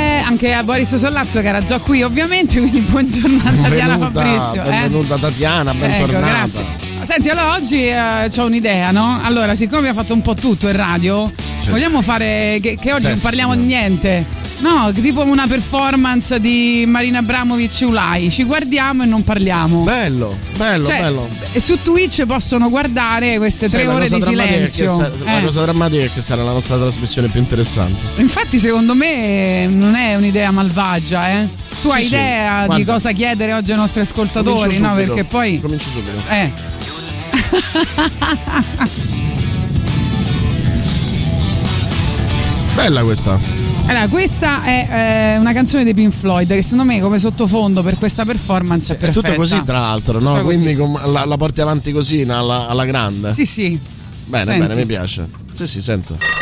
anche a Boris Sollazzo che era già qui ovviamente, quindi buongiorno a Tatiana Benvenuta, Fabrizio. eh. benvenuta Tatiana, Ecco, bentornata. grazie. Senti, allora oggi eh, ho un'idea, no? Allora, siccome abbiamo fatto un po' tutto in radio, vogliamo fare che, che oggi non parliamo di niente. No, tipo una performance di Marina Abramovic e Ulai. Ci guardiamo e non parliamo. Bello, bello, Cioè, bello. E su Twitch possono guardare queste tre Sai, la ore di silenzio. sa- La Eh. cosa drammatica è che sarà la nostra trasmissione più interessante. Infatti, secondo me non è un'idea malvagia, eh. Tu hai Sì, sì. idea di Guarda. cosa chiedere oggi ai nostri ascoltatori, no? Perché poi. Comincio subito. Eh. Bella questa. Allora, questa è eh, una canzone dei Pink Floyd che secondo me come sottofondo per questa performance è È perfetta. tutto così, tra l'altro, no? Quindi la, la porti avanti così alla, alla grande. Sì, sì. Bene, Senti. bene, mi piace. Sì, sì, sento.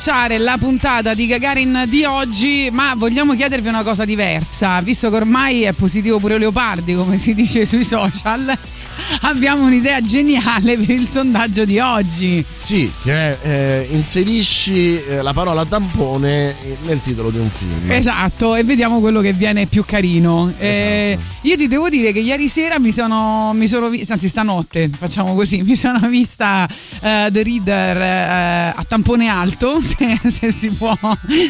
Cominciare la puntata di Gagarin di oggi, ma vogliamo chiedervi una cosa diversa, visto che ormai è positivo pure Leopardi, come si dice sui social. Abbiamo un'idea geniale per il sondaggio di oggi. Sì, che eh, inserisci eh, la parola tampone nel titolo di un film. Esatto, e vediamo quello che viene più carino. Eh, io ti devo dire che ieri sera mi sono, mi sono vista, anzi stanotte, facciamo così, mi sono vista eh, The Reader eh, a tampone alto, se, se si può,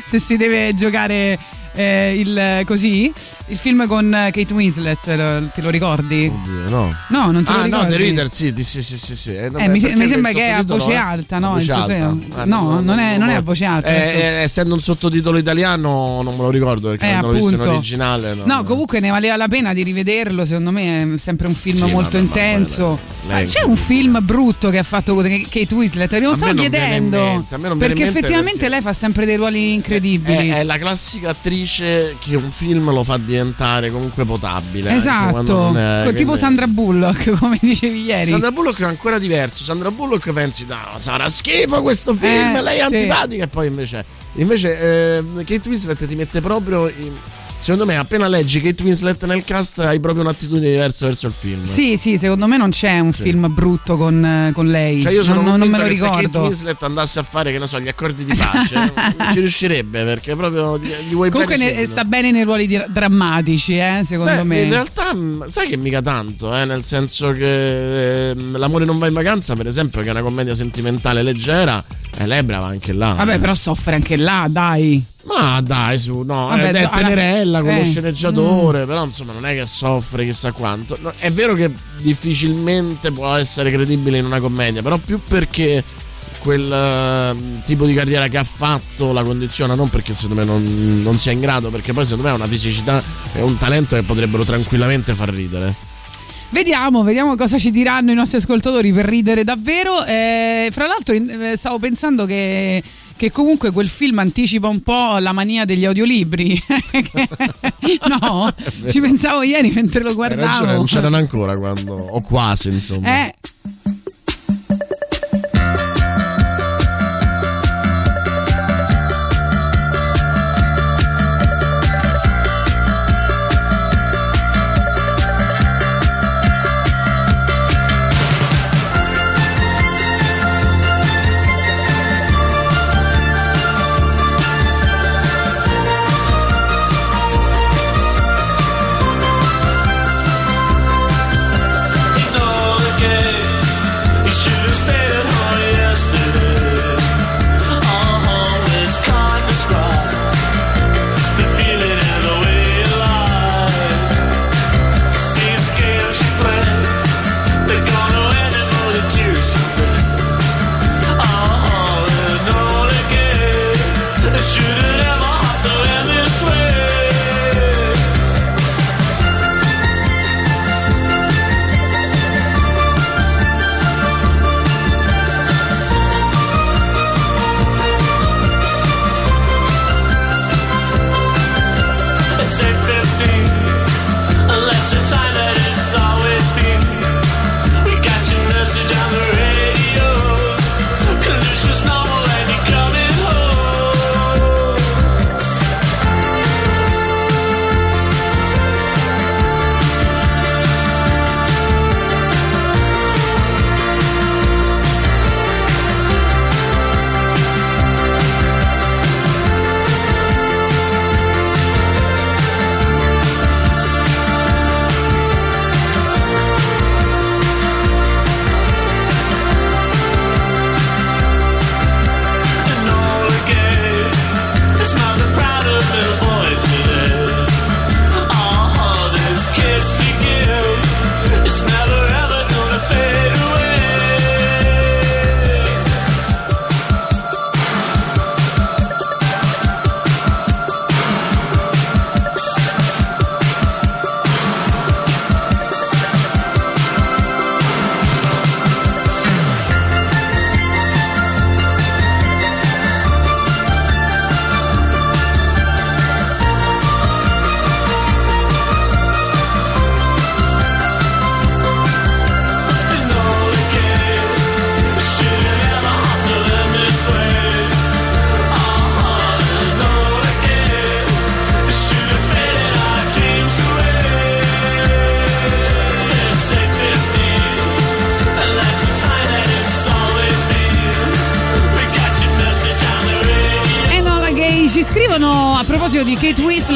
se si deve giocare eh, il, così, il film con Kate Winslet, lo- te lo ricordi? Oddio, no. No, non te lo Ah, no, ricordi? The Reader, sì, sì, sì, sì. sì. Eh, vabbè, Eh, mi, se- mi sembra che è a voce alta, no? voce alta. Eh, no, non è, non è a voce alta. Eh, eh, essendo un sottotitolo italiano non me lo ricordo perché Eh, non l'ho visto in originale. non- No, comunque ne valeva la pena di rivederlo. Secondo me è sempre un film Sì, molto ma intenso. Lei- Ma c'è un film brutto che ha fatto Kate Winslet. Lo stavo chiedendo. mente, Perché effettivamente perché- lei fa sempre dei ruoli incredibili. È, è la classica attrice che un film lo fa diventare comunque potabile. esatto, è- tipo ne- Sandra Bullock, come dicevi ieri. Sandra Bullock è ancora diverso. Sandra Bullock pensi, no, sarà schifo questo film, Eh, lei è sì. antipatica. E poi invece, invece eh, Kate Winslet ti mette proprio. in- secondo me, appena leggi Kate Winslet nel cast, hai proprio un'attitudine diversa verso il film. Sì, sì, secondo me non c'è un Sì. film brutto con, eh, con lei. Cioè, io sono non, non me lo che Se Kate ricordo. Winslet andasse a fare, che ne so, gli accordi di pace, non ci riuscirebbe perché proprio gli vuoi Comunque bene ne- sta bene nei ruoli di- drammatici, eh, secondo Beh, me. In realtà, sai che mica tanto, eh, nel senso che ehm, L'amore non va in vacanza, per esempio, che è una commedia sentimentale leggera, e lei è brava anche là. Vabbè, però soffre anche là, dai. Ma dai, su, no, Vabbè, è, è alla- tenerella con eh, lo sceneggiatore, però insomma non è che soffre chissà quanto. No, è vero che difficilmente può essere credibile in una commedia, però più perché quel eh, tipo di carriera che ha fatto la condiziona, non perché secondo me non, non sia in grado, perché poi secondo me ha una fisicità e un talento che potrebbero tranquillamente far ridere. Vediamo, vediamo cosa ci diranno i nostri ascoltatori per ridere davvero. Eh, fra l'altro, eh, stavo pensando che, che comunque quel film anticipa un po' la mania degli audiolibri. no, ci pensavo ieri mentre lo Hai ragione, guardavo. non c'erano ancora quando, o quasi insomma. Eh.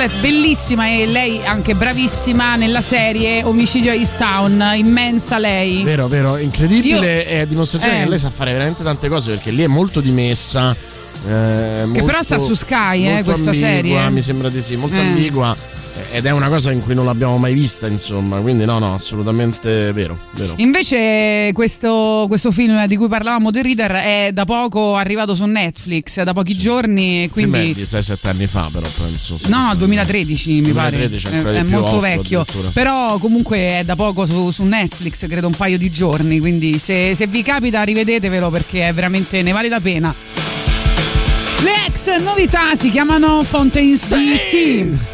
Winslet, bellissima e lei anche bravissima nella serie Omicidio a East Town, immensa lei. Vero, vero, incredibile. Io- È a dimostrazione Eh. che lei sa fare veramente tante cose perché lì è molto dimessa. eh, Che però sta su Sky, eh, molto questa ambigua, serie. Mi sembra di sì, molto Eh. ambigua. Ed è una cosa in cui non l'abbiamo mai vista, insomma. Quindi, no, no, assolutamente vero. vero. Invece questo, questo film di cui parlavamo The Reader è da poco arrivato su Netflix, da pochi giorni, Film è quindi... di 6-7 anni fa, però penso. No, no, 2013 mi 2013, pare. È, è molto vecchio. Però comunque è da poco su, su Netflix, credo un paio di giorni. Quindi se, se vi capita rivedetevelo perché è veramente ne vale la pena. Le ex novità si chiamano Fountains DC.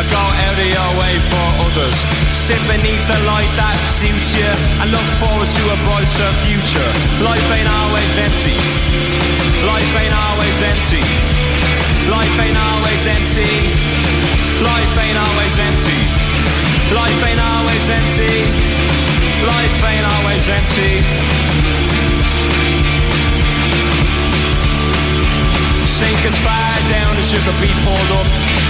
I go out of your way for others. Sit beneath the light that suits you and look forward to a brighter future. Life ain't always empty. Life ain't always empty. Life ain't always empty. Life ain't always empty. Life ain't always empty. Life ain't always empty. Sink as far down as you could be pulled up.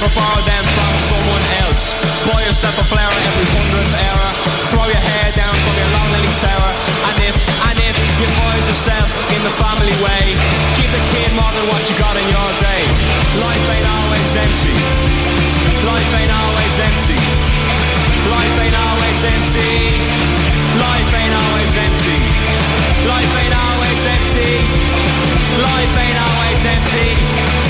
Never borrow them from someone else. Buy yourself a flower every hundredth hour. Throw your hair down from your lonely tower. And if, and if you find yourself in the family way, give the kid more than what you got in your day. Life ain't always empty. Life ain't always empty. Life ain't always empty. Life ain't always empty. Life ain't always empty. Life ain't always empty.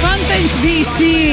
Fountains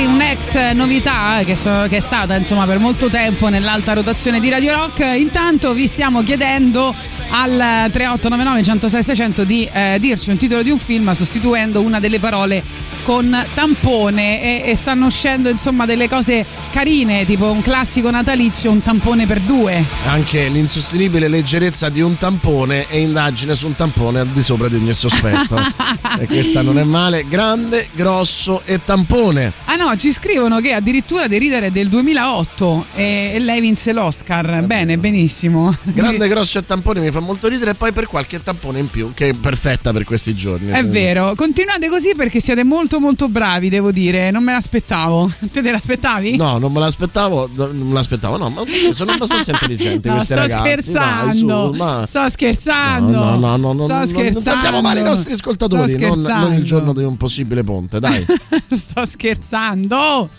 un'ex novità che, so- che è stata insomma per molto tempo nell'alta rotazione di Radio Rock. Intanto vi stiamo chiedendo al 3899 106 600 di eh, dirci un titolo di un film sostituendo una delle parole con tampone e, e stanno uscendo insomma delle cose carine tipo un classico natalizio un tampone per due Anche l'insostenibile leggerezza di un tampone e indagine su un tampone al di sopra di ogni sospetto. e questa non è male. Grande, grosso e tampone. ah no ci scrivono che addirittura The Reader è del 2008 e, e lei vinse l'Oscar bene benissimo Grande, grosso e tampone mi fa molto ridere. E poi per qualche tampone in più, che è perfetta per questi giorni. È vero, continuate così perché siete molto molto bravi, devo dire, non me l'aspettavo. Te te l'aspettavi? No, non me l'aspettavo, no, non me l'aspettavo, no, ma sono abbastanza intelligenti No, questi sto ragazzi. scherzando. Dai, su, ma- Sto scherzando. No, no, no, no, sto scherzando. non trattiamo male i nostri ascoltatori, non, non il giorno di un possibile ponte, dai. sto scherzando.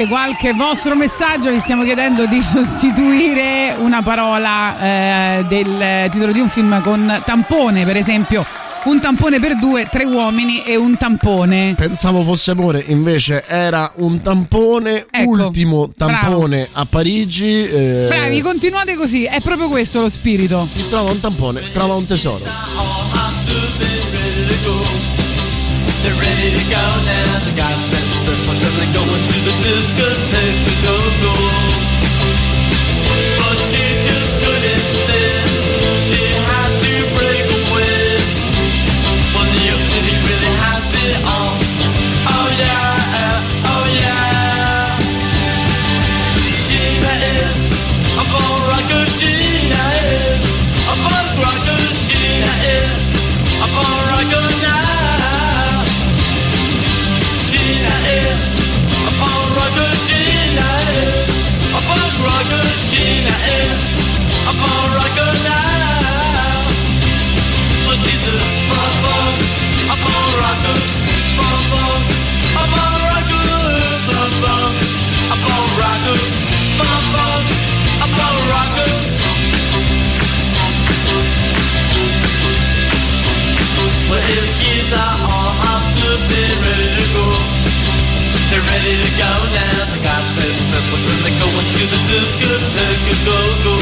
Anche qualche vostro messaggio, vi stiamo chiedendo di sostituire una parola eh, del titolo di un film con tampone, per esempio un tampone per due, tre uomini e un tampone. Pensavo fosse amore, invece era un tampone, Ecco, ultimo tampone a Parigi. eh, Bravi, continuate così, è proprio questo lo spirito. Chi trova un tampone trova un tesoro. They're ready to go now. They got going to the discotheque rocker. Sheena is a bone rocker now. But she's a bone bone, a bone rocker, bone bone, a bone rocker, bone bone, a bone rocker, bone bone, a bone rocker. Well, the kids are all up to bed, ready to go. They're ready to go now. They got their suppers they're going to the discotheque and go go.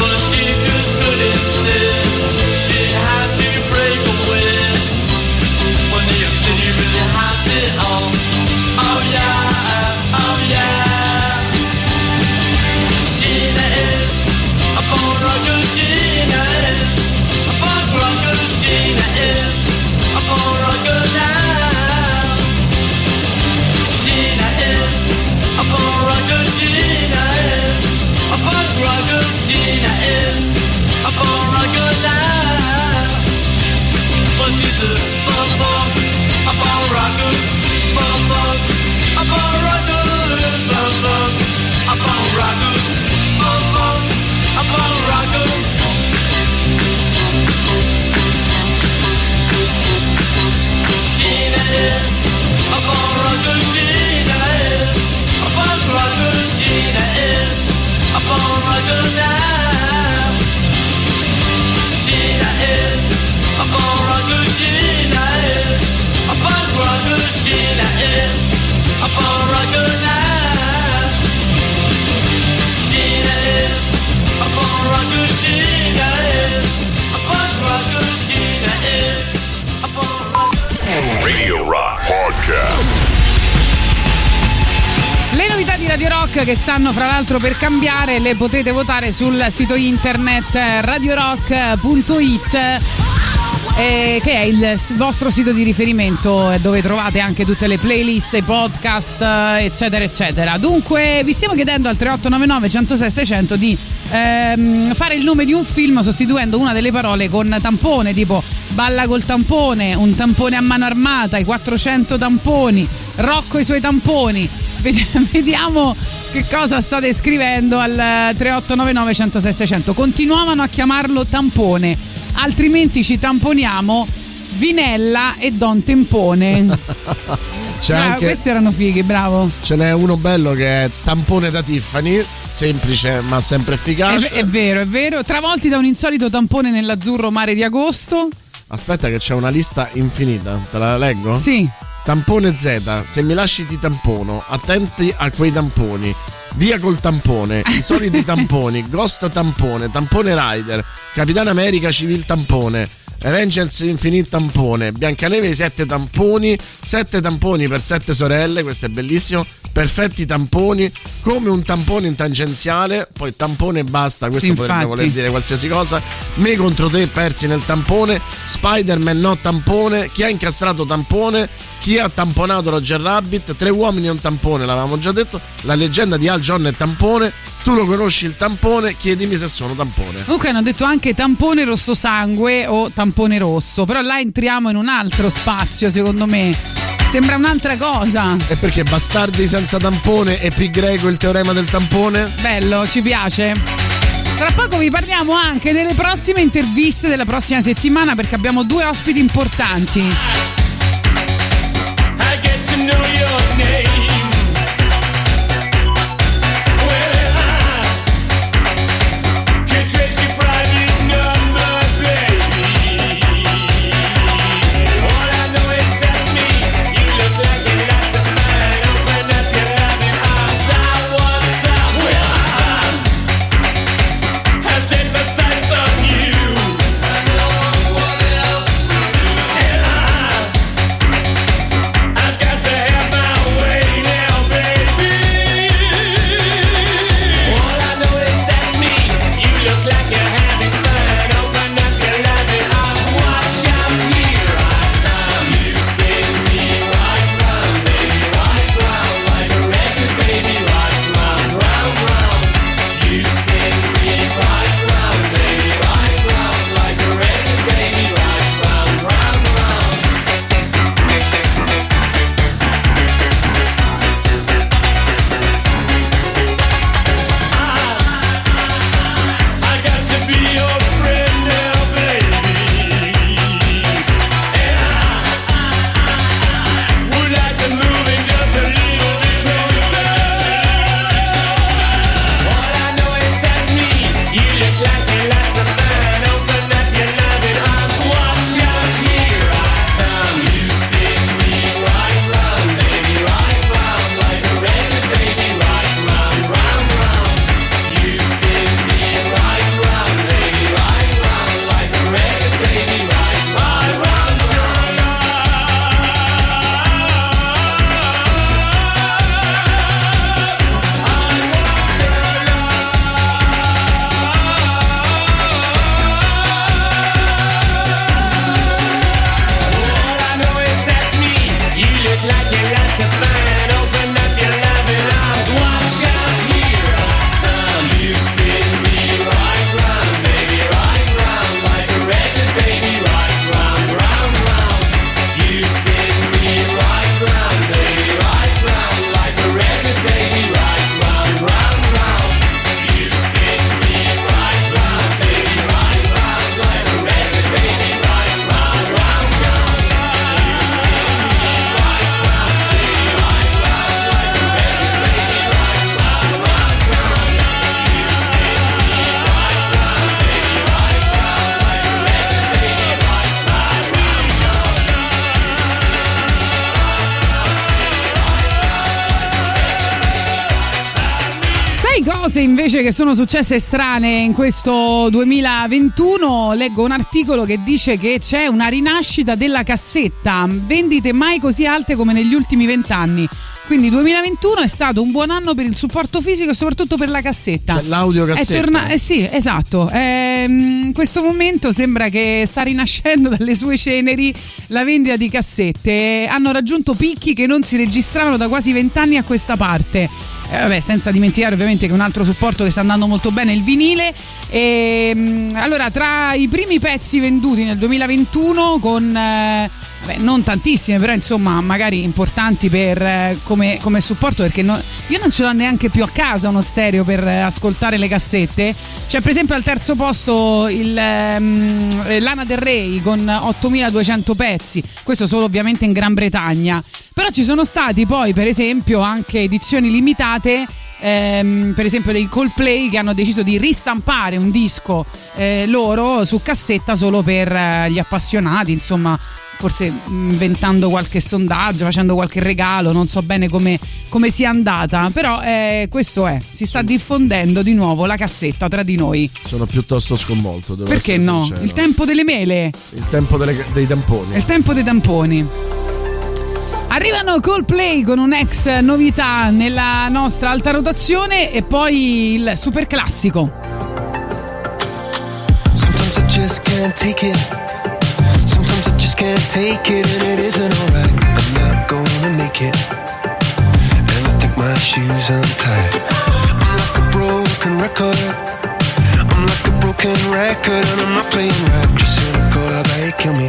But she just couldn't stand. She had to break away. When New York City really has it all. She is a bar Radio Rock Podcast. Radio Rock che stanno fra l'altro per cambiare le potete votare sul sito internet radiorock.it eh, che è il vostro sito di riferimento eh, dove trovate anche tutte le playlist, i podcast eh, eccetera eccetera. Dunque vi stiamo chiedendo al 3899 106 600 di ehm, fare il nome di un film sostituendo una delle parole con tampone tipo balla col tampone, un tampone a mano armata, i 400 tamponi, Rocco e i suoi tamponi. Ved- Vediamo che cosa state scrivendo al eh, 3899 106 600. Continuavano a chiamarlo tampone, altrimenti ci tamponiamo Vinella e Don Tempone. C'è Ah, anche, Questi erano fighi, bravo. ce n'è uno bello che è tampone da Tiffany, semplice ma sempre È, efficace. è vero, è vero. Travolti da un insolito tampone nell'azzurro mare di agosto. Aspetta che c'è una lista infinita, te la leggo? Sì. Tampone Z, se mi lasci ti tampono, attenti a quei tamponi. Via col tampone, i soliti tamponi, Ghost tampone, tampone Rider, Capitan America Civil tampone, Avengers Infinite tampone, Biancaneve i sette tamponi, sette tamponi per sette sorelle, questo è bellissimo, perfetti tamponi, come un tampone in tangenziale, poi tampone e basta, questo Sì, potrebbe infatti. voler dire qualsiasi cosa, me contro te persi nel tampone, Spider-Man no tampone, chi ha incastrato tampone, chi ha tamponato Roger Rabbit, tre uomini e un tampone, l'avevamo già detto, la leggenda di Al John è tampone, tu lo conosci il tampone, chiedimi se sono tampone. Comunque hanno detto anche tampone rosso sangue o tampone rosso, però là entriamo in un altro spazio, secondo me. Sembra un'altra cosa. E perché bastardi senza tampone e pi greco il teorema del tampone? Bello, ci piace. Tra poco vi parliamo anche delle prossime interviste della prossima settimana perché abbiamo due ospiti importanti. Cose invece che sono successe strane in questo 2021, leggo un articolo che dice che c'è una rinascita della cassetta, vendite mai così alte come negli ultimi vent'anni. Quindi 2021 è stato un buon anno per il supporto fisico e soprattutto per la cassetta. Cioè, l'audio È cassetta. torna- eh sì, esatto. Ehm, in questo momento sembra che sta rinascendo dalle sue ceneri la vendita di cassette. Hanno raggiunto picchi che non si registravano da quasi vent'anni a questa parte. Eh, vabbè, senza dimenticare ovviamente che un altro supporto che sta andando molto bene è il vinile. Ehm, allora, tra i primi pezzi venduti nel 2021 con... eh, Vabbè, non tantissime, però insomma, magari importanti per, eh, come, come supporto, perché no- io non ce l'ho neanche più a casa uno stereo per eh, ascoltare le cassette. C'è per esempio al terzo posto il ehm, eh, Lana Del Rey con 8200 pezzi, questo solo ovviamente in Gran Bretagna. Però ci sono stati poi, per esempio, anche edizioni limitate. ehm, per esempio dei Coldplay che hanno deciso di ristampare un disco eh, loro su cassetta solo per eh, gli appassionati, insomma forse inventando qualche sondaggio, facendo qualche regalo, non so bene come, come sia andata, però eh, questo è, si sta diffondendo di nuovo la cassetta tra di noi. Sono piuttosto sconvolto. devo Perché no? sincero. Il tempo delle mele, Il tempo delle- dei tamponi. il tempo dei tamponi. Arrivano Coldplay con un'ex novità nella nostra alta rotazione e poi il super classico. Sometimes I just can't take it. Can't take it, and it isn't alright. I'm not gonna make it. And I think my shoes untied. I'm like a broken record. I'm like a broken record, and I'm not playing right. Just cynical, I bet kill me.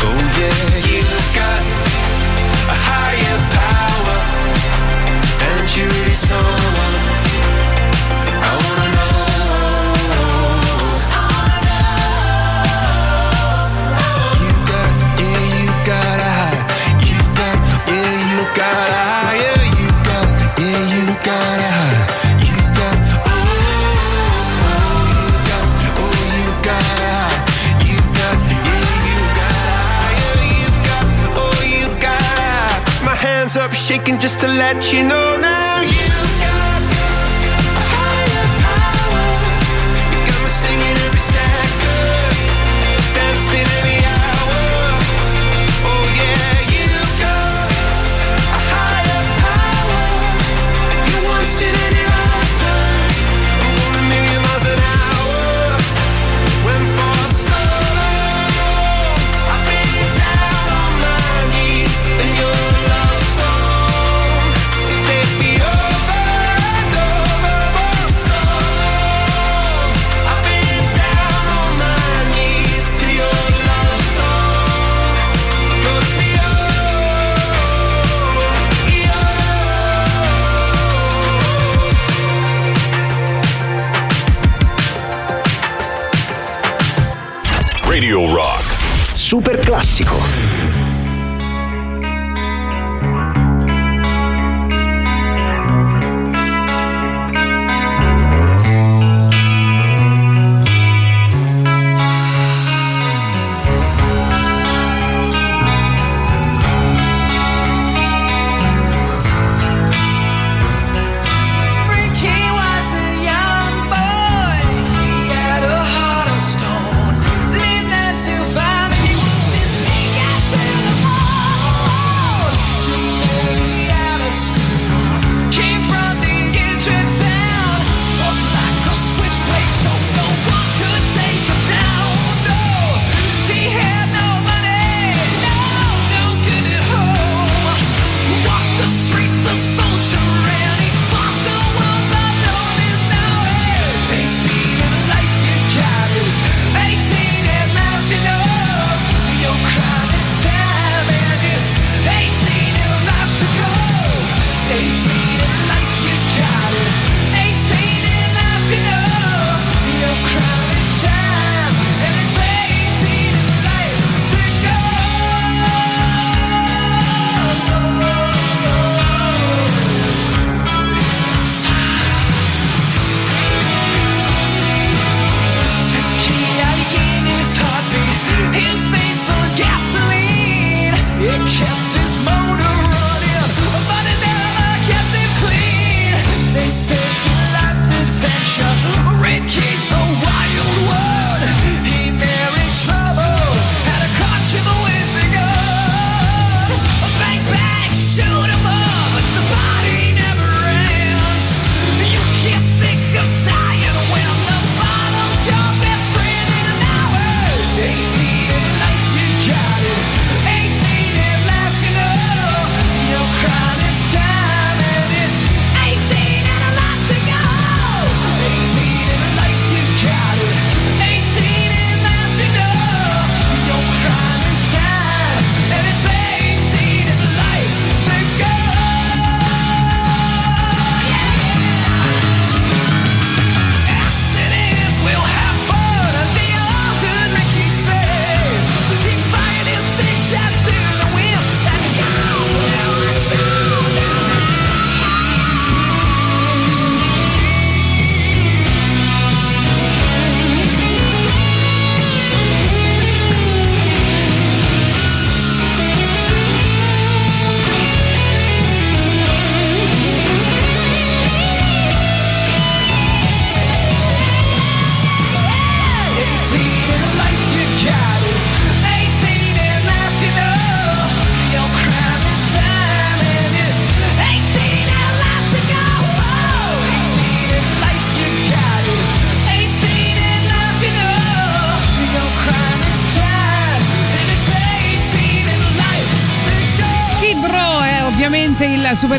Oh yeah, you've got a higher power, and you're someone. I just to let you know that Super classico.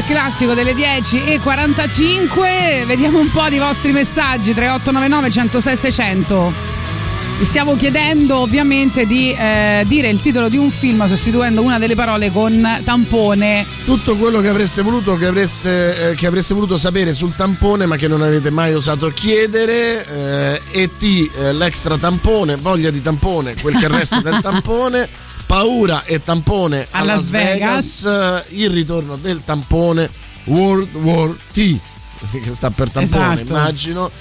Classico delle 10 e 45. Vediamo un po' di vostri messaggi 3899 106 600. Vi stiamo chiedendo ovviamente di eh, dire il titolo di un film sostituendo una delle parole con tampone. Tutto quello che avreste voluto, che avreste, eh, che avreste voluto sapere sul tampone, ma che non avete mai osato chiedere. Eh, ET, eh, l'extra tampone, voglia di tampone, quel che resta del tampone. Paura e tampone a, A Las Vegas, eh, il ritorno del tampone World War T, che sta per tampone, Esatto. immagino.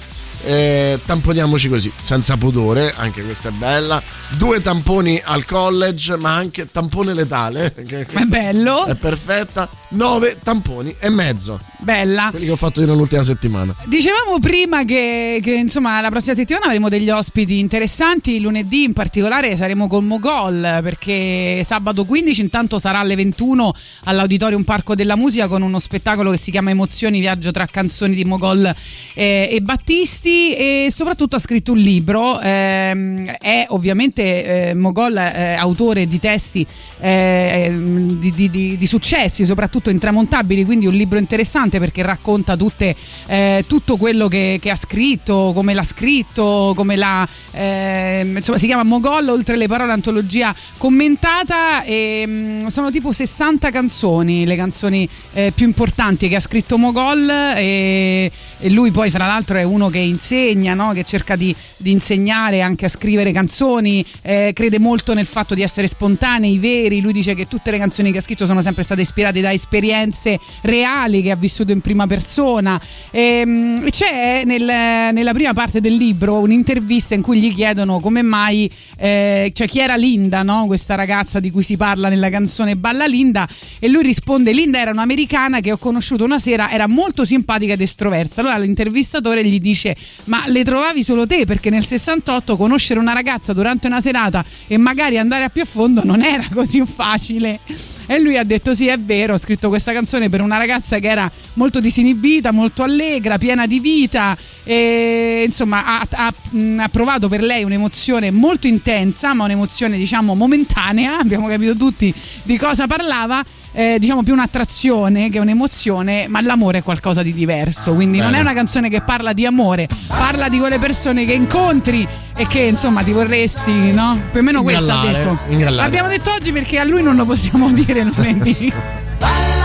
Eh, tamponiamoci così, senza pudore, anche questa è bella. Due tamponi al college, ma anche tampone letale. che- è bello, è perfetta. Nove tamponi e mezzo. Bella. Quelli che ho fatto io nell'ultima settimana. Dicevamo prima che, che, insomma la prossima settimana avremo degli ospiti interessanti, lunedì in particolare saremo con Mogol perché sabato 15 intanto sarà alle 21 all'Auditorium Parco della Musica con uno spettacolo che si chiama Emozioni, viaggio tra canzoni di Mogol eh, e Battisti e soprattutto ha scritto un libro, ehm, è ovviamente eh, Mogol eh, autore di testi eh, di, di- di- di successi soprattutto intramontabili, quindi un libro interessante perché racconta tutte, eh, tutto quello che, che ha scritto, come l'ha scritto, come l'ha... ehm, insomma si chiama Mogol, oltre le parole antologia commentata e mm, sono tipo 60 canzoni, le canzoni eh, più importanti che ha scritto Mogol e, e lui poi fra l'altro è uno che insegna, no? che cerca di, di insegnare anche a scrivere canzoni, eh, crede molto nel fatto di essere spontanei, veri, lui dice che tutte le canzoni che ha scritto sono sempre state ispirate da esperienze reali che ha vissuto in prima persona. Ehm, E, c'è nel- nella prima parte del libro un'intervista in cui gli chiedono come mai, eh, cioè chi era Linda, no? questa ragazza di cui si parla nella canzone Balla Linda, e lui risponde: Linda era un'americana che ho conosciuto una sera, era molto simpatica ed estroversa. Allora l'intervistatore gli dice: Ma le trovavi solo te? Perché nel 68 conoscere una ragazza durante una serata e magari andare a più a fondo non era così facile. E lui ha detto: Sì, è vero, ho scritto questa canzone per una ragazza che era molto disinibita, molto allegra, piena di vita. E insomma, ha, ha- ha provato per lei un'emozione molto intensa, ma un'emozione, diciamo, momentanea. Abbiamo capito tutti di cosa parlava. eh, diciamo più un'attrazione che un'emozione, ma l'amore è qualcosa di diverso. Quindi non è bene. una canzone che parla di amore, parla di quelle persone che incontri e che insomma ti vorresti, no? Più o meno questo ha detto. ingallare. L'abbiamo detto oggi perché a lui non lo possiamo dire lunedì.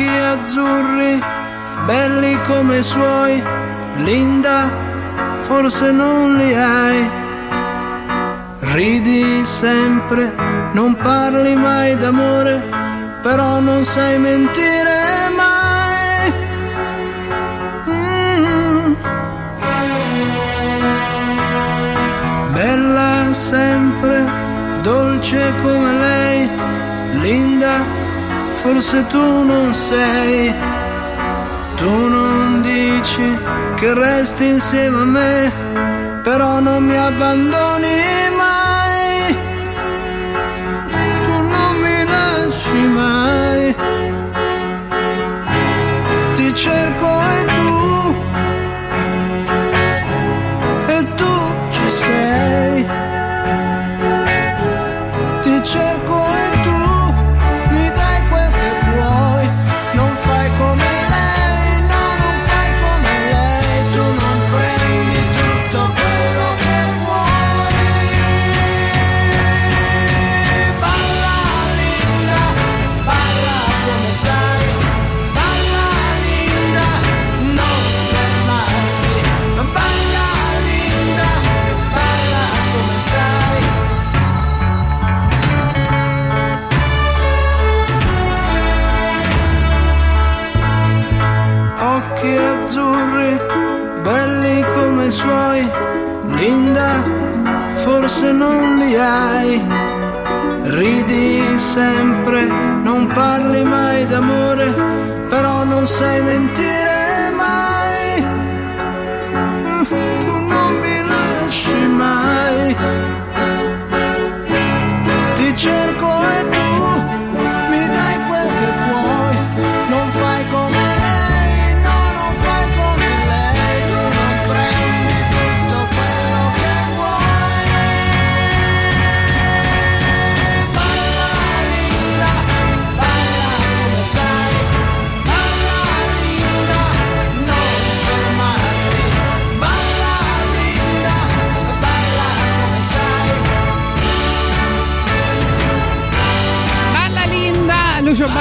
Occhi azzurri, belli come i suoi, Linda, forse non li hai. Ridi sempre, non parli mai d'amore, però non sai mentire mai. Mm. Bella sempre, dolce come lei, Linda, forse tu non sei. Tu non dici che resti insieme a me, però non mi abbandoni mai. Tu non mi lasci mai. Ti cerco li hai. Ridi sempre, non parli mai d'amore, però non sai mentire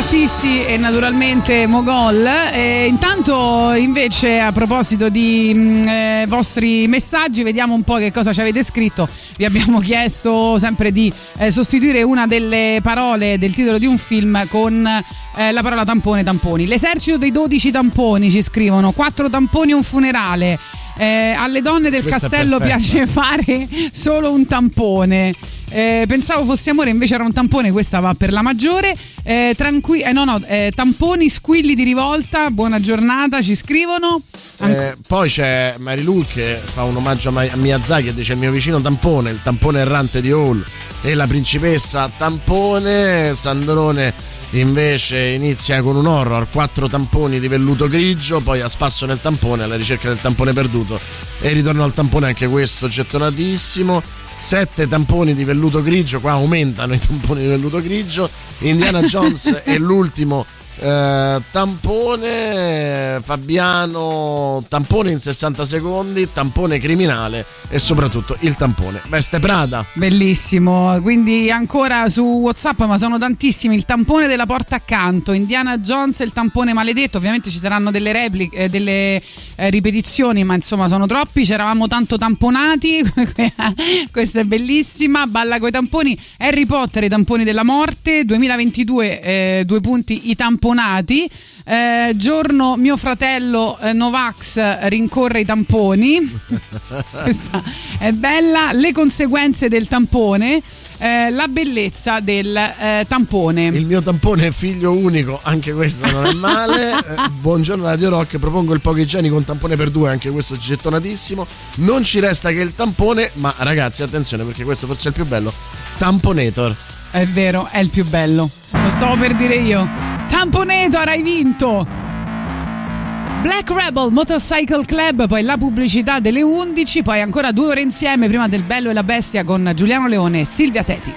artisti e naturalmente Mogol. E intanto invece a proposito di mh, eh, vostri messaggi, vediamo un po' che cosa ci avete scritto. Vi abbiamo chiesto sempre di eh, sostituire una delle parole del titolo di un film con eh, la parola tampone tamponi. L'esercito dei 12 tamponi ci scrivono, 4 tamponi e un funerale. Eh, alle donne del Questa castello piace fare solo un tampone. Eh, pensavo fosse amore, invece era un tampone, questa va per la maggiore. Eh, tranqui- eh, no, no, eh, tamponi, squilli di rivolta, buona giornata, ci scrivono. Anc- Eh, poi c'è Marilu che fa un omaggio a Ma- a Miyazaki e dice il mio vicino tampone, il tampone errante di Hall e la principessa tampone, Sandrone invece inizia con un horror, quattro tamponi di velluto grigio, poi a spasso nel tampone alla ricerca del tampone perduto e ritorno al tampone anche questo gettonatissimo. Sette tamponi di velluto grigio, qua aumentano i tamponi di velluto grigio. Indiana Jones è l'ultimo eh, tampone Fabiano tampone in 60 secondi tampone criminale e soprattutto il tampone veste Prada Bellissimo, quindi ancora su WhatsApp, ma sono tantissimi. Il tampone della porta accanto, Indiana Jones e il tampone maledetto. Ovviamente ci saranno delle repliche, eh, delle eh, ripetizioni, ma insomma sono troppi. C'eravamo tanto tamponati. Questa è bellissima. Balla coi tamponi. Harry Potter, i tamponi della morte. 2022, eh, due punti, i tamponati. Eh, giorno mio fratello eh, Novax rincorre i tamponi. Questa è bella. Le conseguenze del tampone, eh, la bellezza del eh, tampone. il mio tampone è figlio unico anche questo non è male Eh, buongiorno Radio Rock propongo il poco igienico un tampone per due anche questo gettonatissimo non ci resta che il tampone ma ragazzi attenzione perché questo forse è il più bello tamponator È vero, è il più bello. Lo stavo per dire io. Tamponator, hai vinto! Black Rebel Motorcycle Club, poi la pubblicità delle 11, poi ancora due ore insieme prima del Bello e la Bestia con Giuliano Leone e Silvia Teti.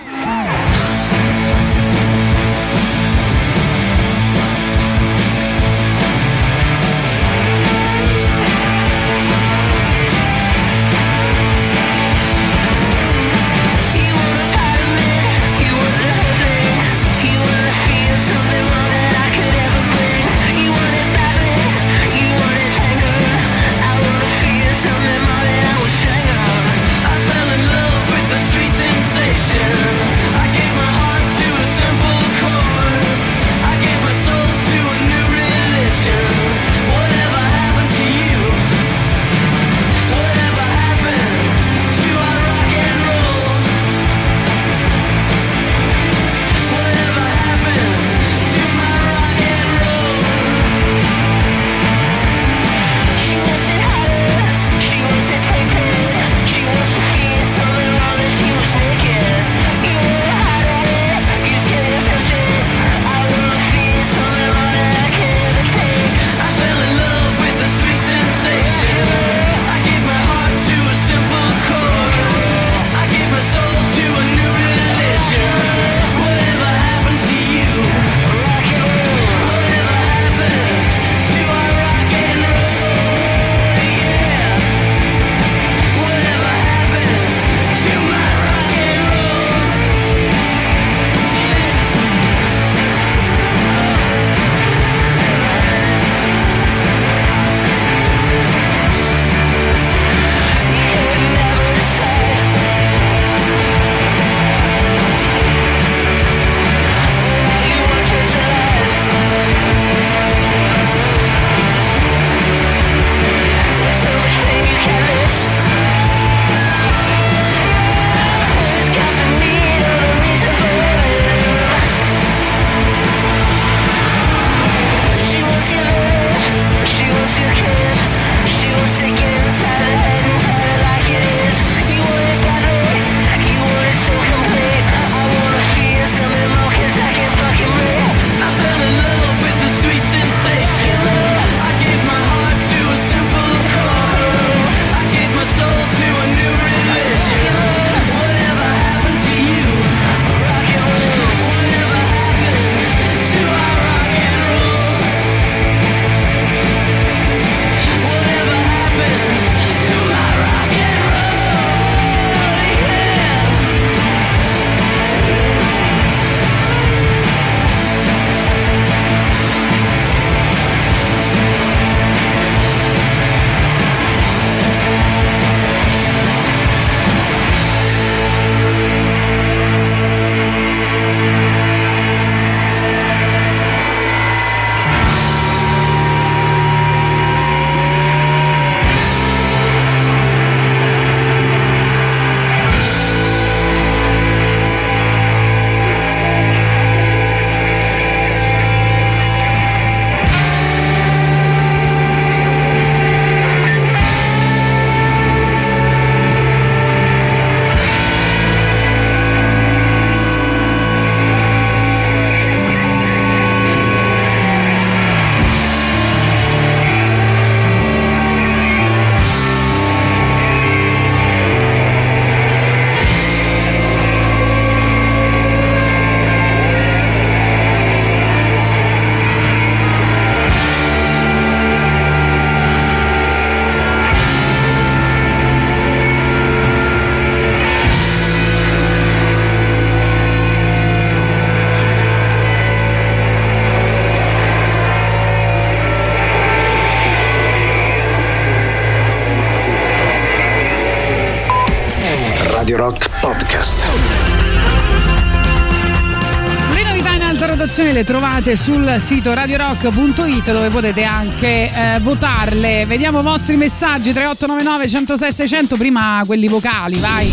Trovate sul sito radiorock.it dove potete anche eh, votarle. Vediamo i vostri messaggi 3899 106 600, prima quelli vocali, vai.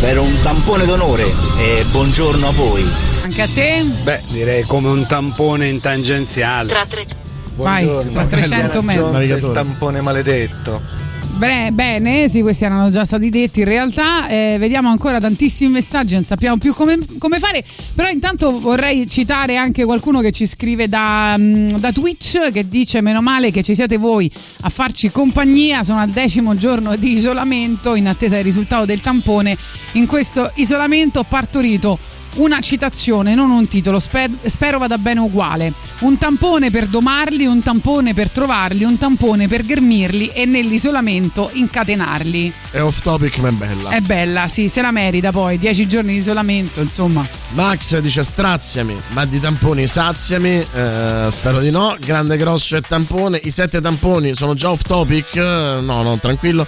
Per un tampone d'onore e buongiorno a voi. Anche a te? Beh, direi come un tampone in tangenziale. Tra tre- Vai, tra 300 metri. il tampone maledetto. Bene, bene, sì, questi erano già stati detti in realtà. Eh, vediamo ancora tantissimi messaggi, non sappiamo più come, come fare. Però intanto vorrei citare anche qualcuno che ci scrive da, mm, da Twitch che dice: Meno male che ci siete voi a farci compagnia. Sono al decimo giorno di isolamento in attesa del risultato del tampone. In questo isolamento ho partorito una citazione, non un titolo, sper- spero vada bene uguale. Un tampone per domarli, un tampone per trovarli, un tampone per ghermirli e nell'isolamento incatenarli. È off topic ma è bella. È bella, sì, se la merita poi, dieci giorni di isolamento, insomma. Max dice straziami, ma di tamponi saziami, eh, spero di no. Grande grosso e tampone, i sette tamponi sono già off topic, eh, no no tranquillo.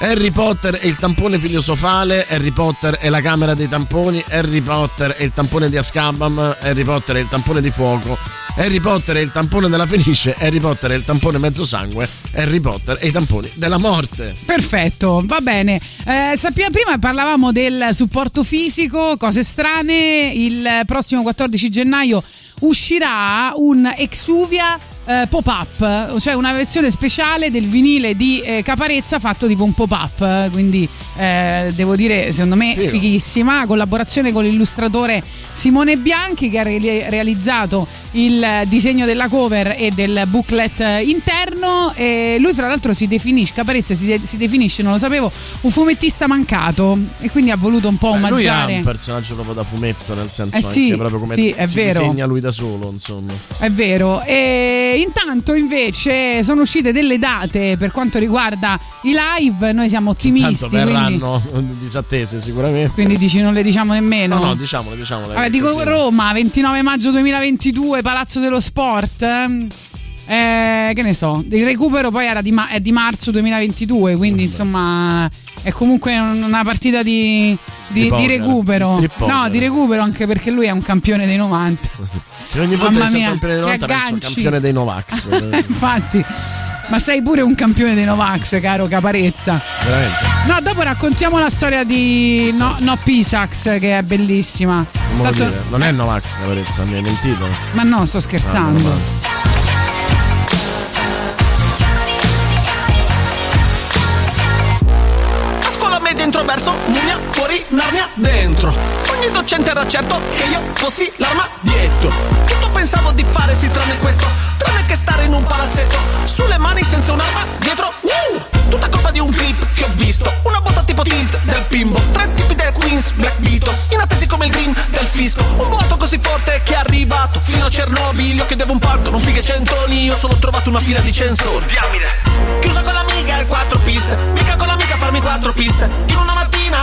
Harry Potter e il tampone filosofale, Harry Potter e la camera dei tamponi, Harry Potter e il tampone di Azkaban, Harry Potter e il tampone di fuoco, Harry Potter e il tampone della Fenice, Harry Potter e il tampone mezzo sangue, Harry Potter e i tamponi della morte. Perfetto, va bene. Eh, sappiamo, prima parlavamo del supporto fisico, cose strane. Il prossimo 14 gennaio uscirà un Exuvia eh, pop-up, cioè una versione speciale del vinile di eh, Caparezza fatto tipo un pop-up. Quindi eh, devo dire, secondo me, Figo. fighissima. Collaborazione con l'illustratore Simone Bianchi che ha re- realizzato il disegno della cover e del booklet interno. E lui, fra l'altro, si definisce, Caparezza si, de- si definisce, non lo sapevo, un fumettista mancato. E quindi ha voluto un po' Beh, lui omaggiare. ha un personaggio proprio da fumetto, nel senso Eh sì, proprio come sì, è si vero. disegna lui da solo, insomma. È vero. E intanto invece sono uscite delle date per quanto riguarda i live. Noi siamo ottimisti. Tanto Quindi, verranno disattese sicuramente. quindi dici non le diciamo nemmeno. No, no, diciamole, diciamole. Vabbè, dico Così. Roma, 29 maggio 2022, Palazzo dello Sport. Eh, che ne so, il recupero poi era di, ma- è di marzo 2022, quindi insomma è comunque un- una partita di, di- Di di recupero. no, di recupero anche perché lui è un campione dei 90. Che ogni volta Mamma che mia, campione dei che 90 penso campione dei Novax. Infatti, ma sei pure un campione dei Novax, caro Caparezza. Veramente. No, dopo raccontiamo la storia di No, no Pisax, che è bellissima. Non, Tanto- dire. non è Novax, Caparezza, mi hai mentito. Ma no, sto scherzando. No, introverso, mummia, fuori, Narnia, dentro. Ogni docente era certo che io fossi l'arma dietro. Tutto pensavo di fare sì tranne questo, che stare in un palazzetto, sulle mani senza un'arma dietro. Uh! Tutta colpa di un clip che ho visto, una botta tipo tilt del bimbo, tre tipi del Queens, Black Beatles, inattesi come il green del fisco. Un vuoto così forte che è arrivato fino a Chernobyl, io chiedevo un palco, non fighe centoni, io solo ho trovato una fila di censori. Diamine. Chiuso con l'amica il quattro piste, mica con l'amica farmi quattro piste. In una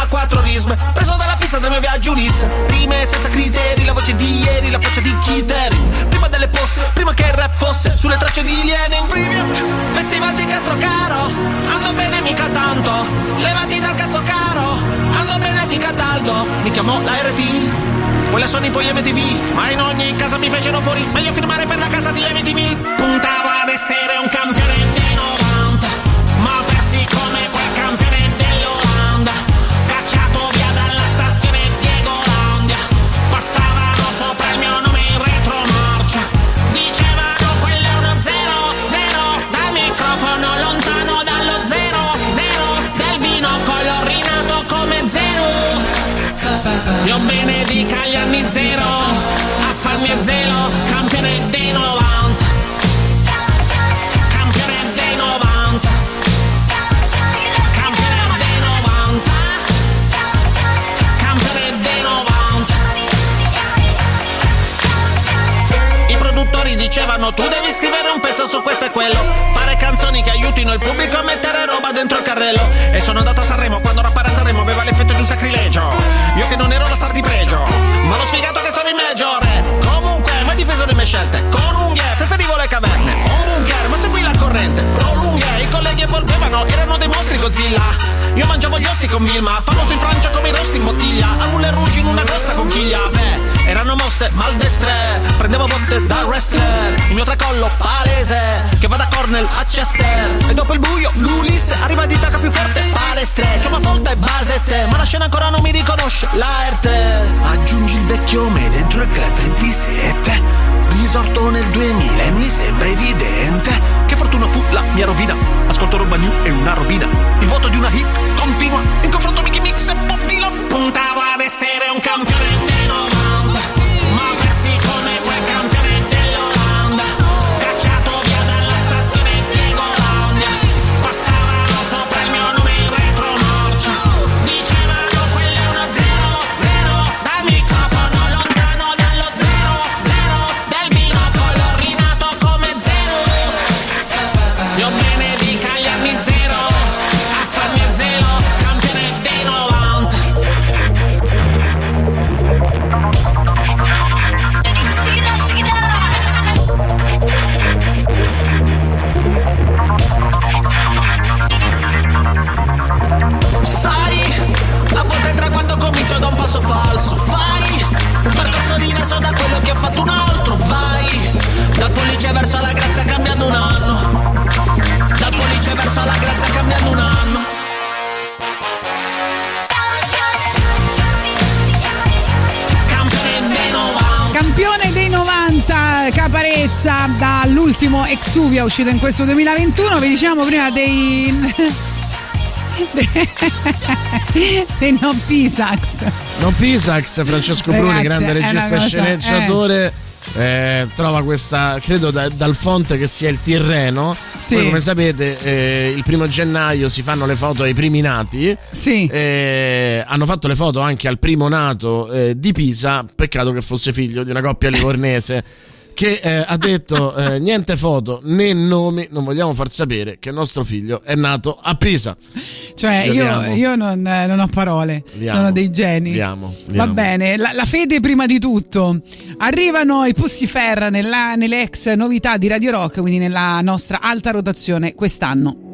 a quattro risme, preso dalla fissa del mio viaggio Ulisse. Rime senza criteri, la voce di ieri, la faccia di Kiteri. Prima delle posse, prima che il rap fosse sulle tracce di Lenin. Festival di Castrocaro, ando bene mica tanto. Levati dal cazzo caro, ando bene di Cataldo. Mi chiamò la RT. Poi la Sony, poi MTV Ma in ogni casa mi fecero fuori Meglio firmare per la casa di MTV Puntava ad essere un campione io benedica gli anni zero A farmi a zero Campione dei 90 dicevano tu devi scrivere un pezzo su questo e quello Fare canzoni che aiutino il pubblico a mettere roba dentro il carrello. E sono andato a Sanremo quando rappare a Sanremo aveva l'effetto di un sacrilegio. Io che non ero la star di pregio Ma lo sfigato che stavo in major eh. Comunque mai difeso le mie scelte? Con unghie preferivo le caverne. Un bunker ma seguì la corrente. Pro lunghe i colleghi evolvevano Erano dei mostri Godzilla. Io mangiavo gli classico Milma Famoso in Francia come i rossi in bottiglia. A Moulin Rouge in una grossa conchiglia. Beh, erano mosse maldestre Prendevo botte da wrestler. Il mio tracollo palese Che va da Cornell a Chester. E dopo il buio l'Ulisse Arriva di tacca più forte palestre. Chioma folta e basette Ma la scena ancora non mi riconosce la Erte. Aggiungi il vecchio me dentro il club 27 Risorto nel 2000 e mi sembra evidente. Che fortuna fu la mia rovina. Ascolto roba new e una robina Il voto di una hit continua In confronto Mickey Mix e Bob Dylan Puntavo ad essere un campione dei passo falso Fai un percorso diverso da quello che ha fatto un altro Vai, dal pollice verso la grazia cambiando un anno Dal pollice verso la grazia cambiando un anno Campione dei 90 Campione dei 90, Caparezza, dall'ultimo Exuvia uscito in questo 2021. Vi diciamo prima dei. dei non Pisax. Non Pisax, Francesco Bruni, Ragazzi, grande è una regista e cosa- sceneggiatore. eh, trova questa, credo da- dal fonte che sia il Tirreno. Sì. Poi, come sapete, eh, il primo gennaio si fanno le foto ai primi nati. Sì. Eh, hanno fatto le foto anche al primo nato eh, di Pisa. Peccato che fosse figlio di una coppia livornese. Che eh, ha detto eh, niente foto né nomi, non vogliamo far sapere che il nostro figlio è nato a Pisa. Cioè, io, io non, eh, non ho parole, Li sono dei geni. Li amo, li Va bene, la, la fede prima di tutto. Arrivano i Pussifer nella, nelle ex novità di Radio Rock, quindi nella nostra alta rotazione quest'anno.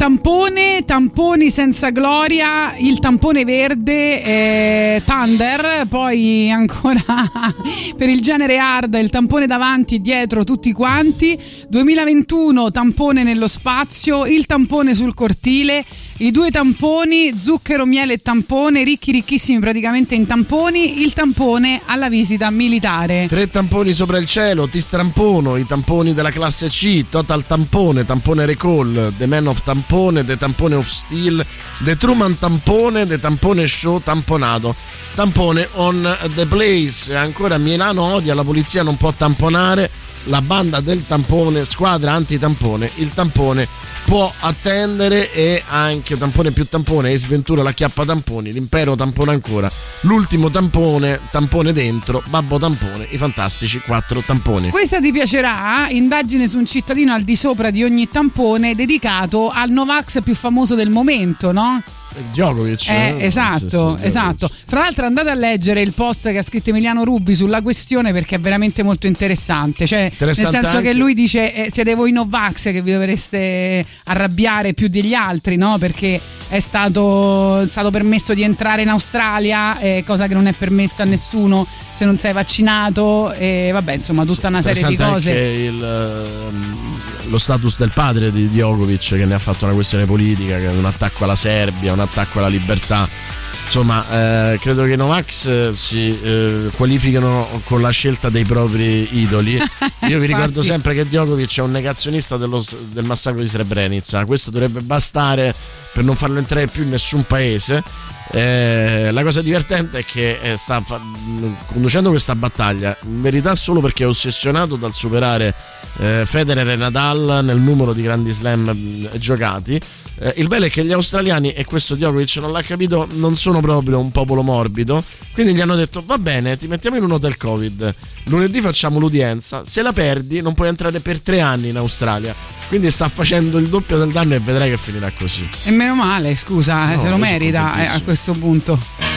Tampone, tamponi senza gloria, il tampone verde, eh, Thunder, poi ancora per il genere hard, il tampone davanti e dietro tutti quanti, 2021 tampone nello spazio, il tampone sul cortile, i due tamponi, zucchero, miele e tampone, ricchi ricchissimi praticamente in tamponi, il tampone alla visita militare. Tre tamponi sopra il cielo, ti strampono, i tamponi della classe C, Total Tampone, Tampone Recall, The Man of Tampone, The Tampone of Steel, The Truman Tampone, The Tampone Show Tamponato. Tampone on the place, ancora Milano odia, la polizia non può tamponare, la banda del tampone, squadra anti-tampone, il tampone può attendere e anche tampone più tampone e sventura la chiappa tamponi, l'impero tampone ancora, l'ultimo tampone, tampone dentro, babbo tampone, i fantastici quattro tamponi. Questa ti piacerà, indagine su un cittadino al di sopra di ogni tampone dedicato al Novax più famoso del momento, no? Djokovic. Eh, eh? esatto, Sì, sì, esatto. Fra l'altro andate a leggere il post che ha scritto Emiliano Rubi sulla questione perché è veramente molto interessante. Cioè, Interessante nel senso anche- che lui dice eh, siete voi Novax che vi dovreste arrabbiare più degli altri, no? Perché è stato, è stato permesso di entrare in Australia, eh, cosa che non è permessa a nessuno se non sei vaccinato, e vabbè, insomma, tutta una serie di cose. anche il, ehm, lo status del padre di Djokovic che ne ha fatto una questione politica, che è un attacco alla Serbia, un attacco alla libertà. Insomma, eh, credo che i Novax eh, si eh, qualificano con la scelta dei propri idoli. Io vi ricordo sempre che Djokovic è un negazionista dello- del massacro di Srebrenica. Questo dovrebbe bastare per non farlo entrare più in nessun paese. Eh, la cosa divertente è che eh, sta fa- conducendo questa battaglia in verità solo perché è ossessionato dal superare eh, Federer e Nadal nel numero di grandi slam mh, giocati. Eh, il bello è che gli australiani, e questo Djokovic non l'ha capito, non sono proprio un popolo morbido. Quindi gli hanno detto: Va bene, ti mettiamo in un hotel Covid. Lunedì facciamo l'udienza. Se la perdi, non puoi entrare per tre anni in Australia. Quindi sta facendo il doppio del danno e vedrai che finirà così. E meno male, scusa, eh, No, se lo merita eh, a questo punto.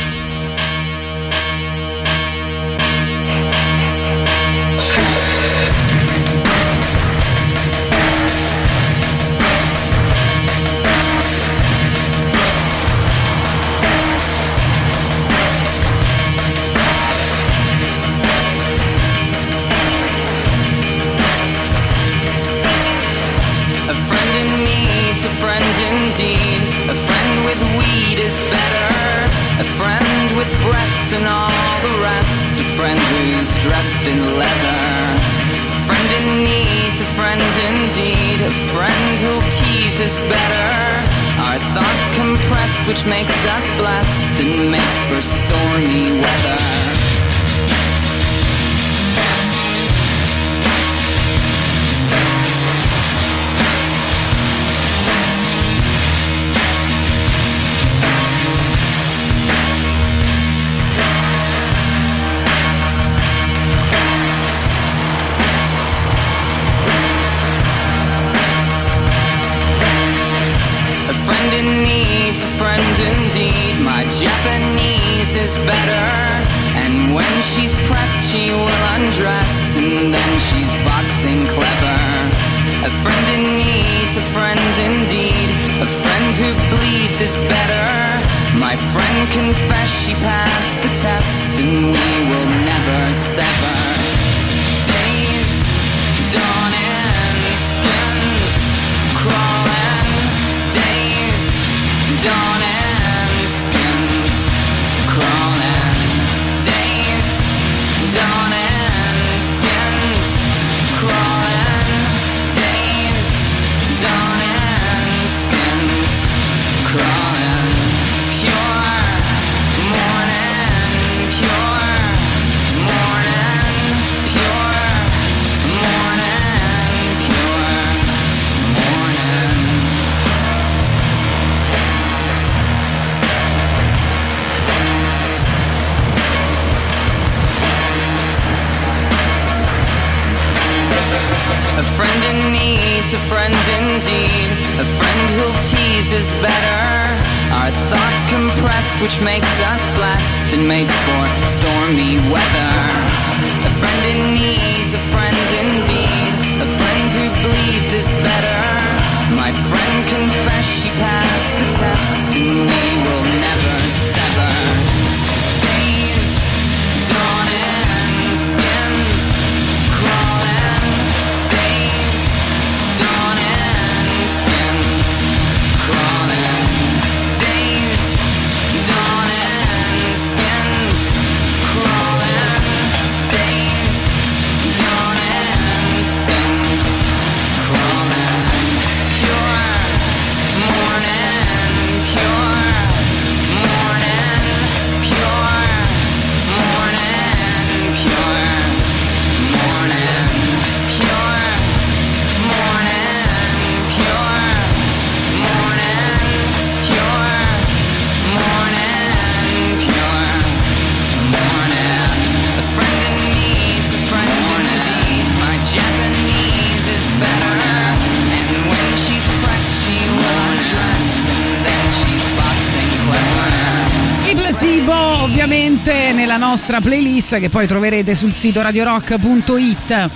Nostra playlist che poi troverete sul sito radiorock.it.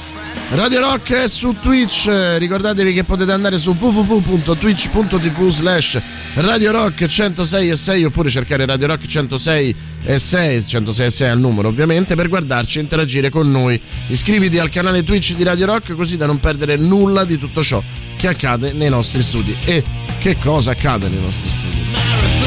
Radio Rock è su Twitch, ricordatevi che potete andare su www.twitch.tv slash Radio Rock 106 e 6 oppure cercare Radio Rock 106 e 6, 106 e 6 al numero ovviamente, per guardarci e interagire con noi. Iscriviti al canale Twitch di Radio Rock così da non perdere nulla di tutto ciò che accade nei nostri studi. E che cosa accade nei nostri studi?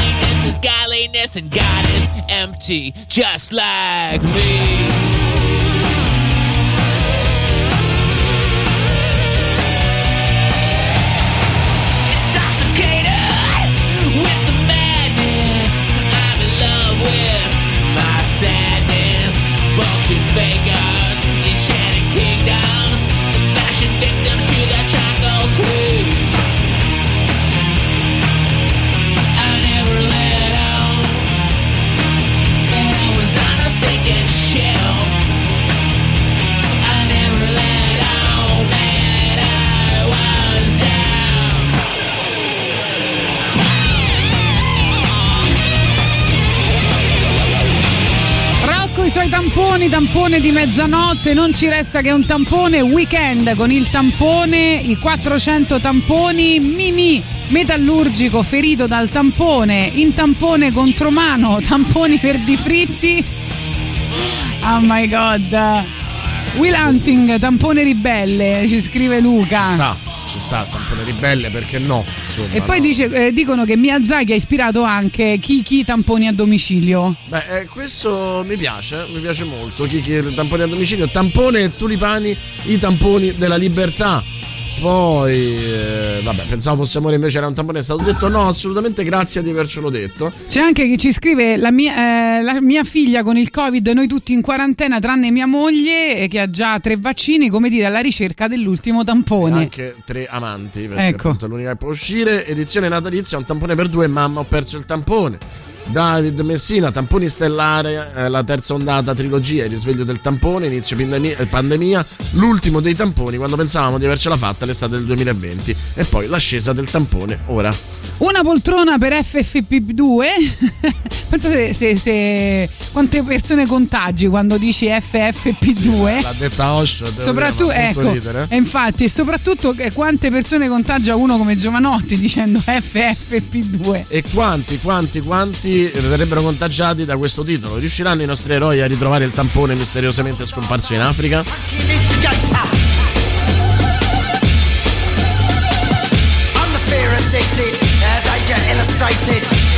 godliness, and God is empty, just like me. Suoi tamponi, tampone di mezzanotte, non ci resta che un tampone weekend con il tampone, i 400 tamponi, Mimi metallurgico ferito dal tampone, in tampone contromano, tamponi per di fritti. Oh my god. Will Hunting, tampone ribelle, ci scrive Luca. Ci sta, ci sta, tampone ribelle, perché no? Insomma, E poi no. dice- eh, dicono che Miyazaki ha ispirato anche Kiki tamponi a domicilio. Beh, eh, questo mi piace, mi piace molto. Chi tamponi a domicilio, tampone e tulipani, i tamponi della libertà. Poi, eh, vabbè, pensavo fosse amore, invece era un tampone. È stato detto no, assolutamente grazie di avercelo detto. C'è anche chi ci scrive la mia, eh, la mia figlia con il covid, noi tutti in quarantena tranne mia moglie eh, che ha già tre vaccini, come dire alla ricerca dell'ultimo tampone. Anche tre amanti, perché Ecco. è l'unica che può uscire. Edizione natalizia, un tampone per due, mamma ho perso il tampone. David Messina, tamponi stellare, eh, la terza ondata trilogia, il risveglio del tampone, inizio pandemia, eh, pandemia, l'ultimo dei tamponi quando pensavamo di avercela fatta l'estate del 2020 e poi l'ascesa del tampone ora. Una poltrona per FFP2. Pensa se, se- quante persone contagi quando dici FFP2. L'ha detta Osho, Soprattutto, dire, ecco, ridere. e infatti, e soprattutto eh, quante persone contagia uno come Giovanotti dicendo FFP2. E quanti, quanti, quanti verrebbero contagiati da questo titolo? Riusciranno i nostri eroi a ritrovare il tampone misteriosamente scomparso in Africa? Illustrated.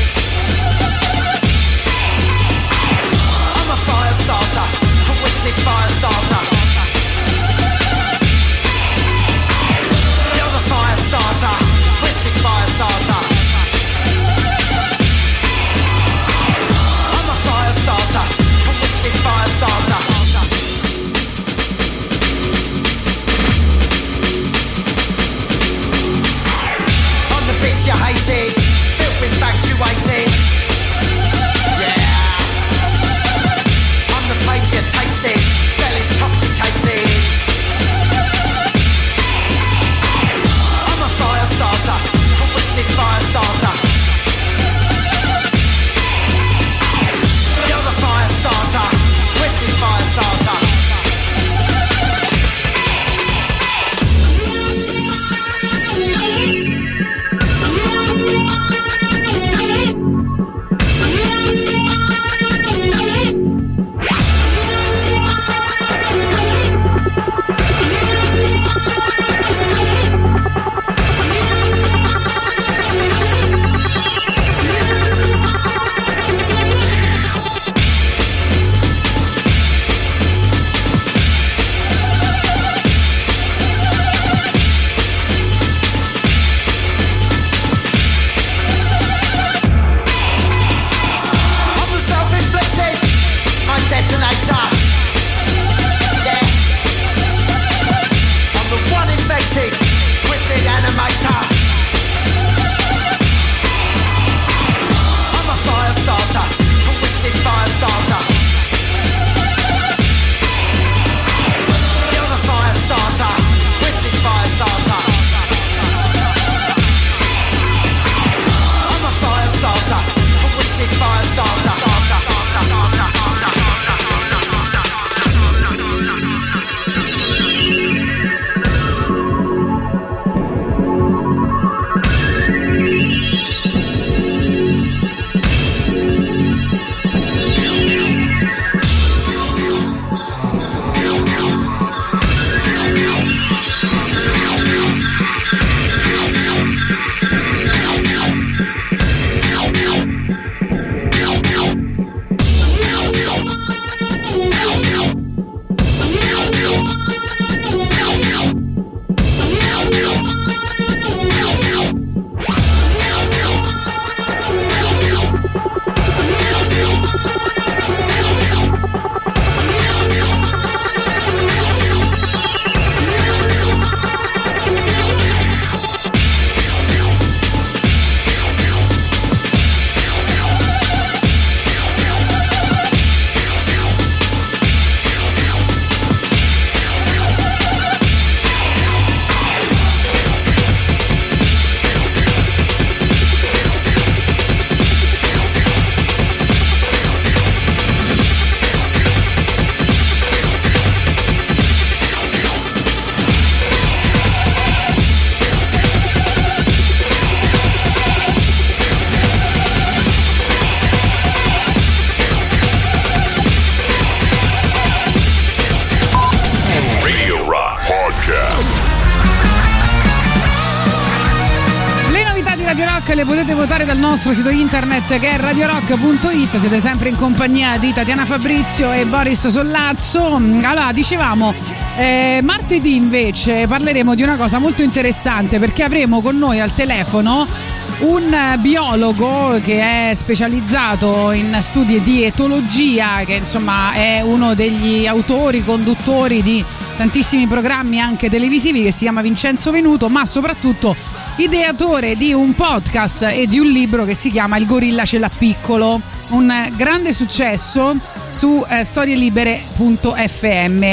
Nostro sito internet che è radiorock.it. Siete sempre in compagnia di Tatiana Fabrizio e Boris Sollazzo. Allora, dicevamo, eh, martedì invece parleremo di una cosa molto interessante perché avremo con noi al telefono un biologo che è specializzato in studi di etologia, che insomma è uno degli autori, conduttori di tantissimi programmi anche televisivi che si chiama Vincenzo Venuto, ma soprattutto ideatore di un podcast e di un libro che si chiama Il gorilla ce l'ha piccolo, un grande successo su eh, storielibere.fm.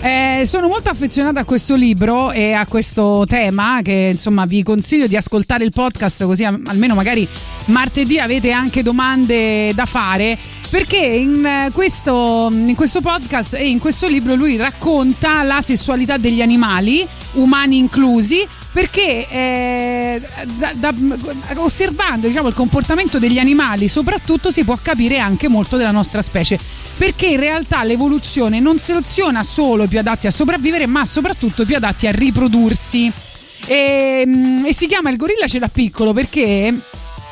Eh, sono molto affezionata a questo libro e a questo tema che insomma vi consiglio di ascoltare il podcast così almeno magari martedì avete anche domande da fare perché in eh, questo, in questo podcast e in questo libro lui racconta la sessualità degli animali, umani inclusi, perché eh, da- da- osservando diciamo, il comportamento degli animali soprattutto si può capire anche molto della nostra specie. Perché in realtà l'evoluzione non seleziona solo i più adatti a sopravvivere ma soprattutto i più adatti a riprodursi. E, mm, e si chiama il gorilla ce l'ha piccolo perché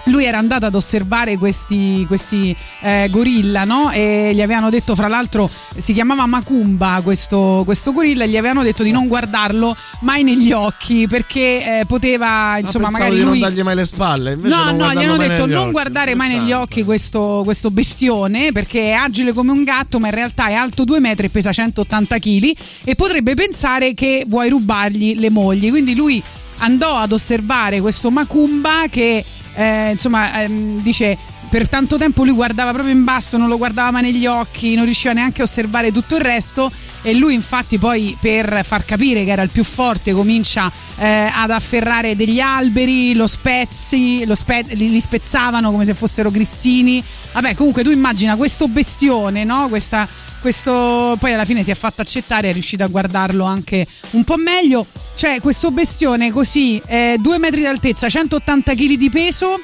lui era andato ad osservare questi, questi eh, gorilla, no? E gli avevano detto, fra l'altro, si chiamava Macumba questo, questo gorilla, e gli avevano detto di non guardarlo mai negli occhi perché eh, poteva, insomma, pensavo magari lui. non dargli mai le spalle. Invece No, no, gli hanno detto non occhi. guardare mai negli occhi questo, questo bestione perché è agile come un gatto, ma in realtà è alto 2 metri e pesa 180 kg e potrebbe pensare che vuoi rubargli le mogli. Quindi lui andò ad osservare questo Macumba che eh, insomma ehm, dice per tanto tempo lui guardava proprio in basso, non lo guardava mai negli occhi, non riusciva neanche a osservare tutto il resto e lui infatti poi per far capire che era il più forte comincia eh, ad afferrare degli alberi, lo spezzi, lo spe- li, spezzavano come se fossero grissini. Vabbè comunque tu immagina questo bestione, no? Questa, questo poi alla fine si è fatto accettare, è riuscito a guardarlo anche un po' meglio. Cioè questo bestione così, eh, 2 metri d'altezza, 180 kg di peso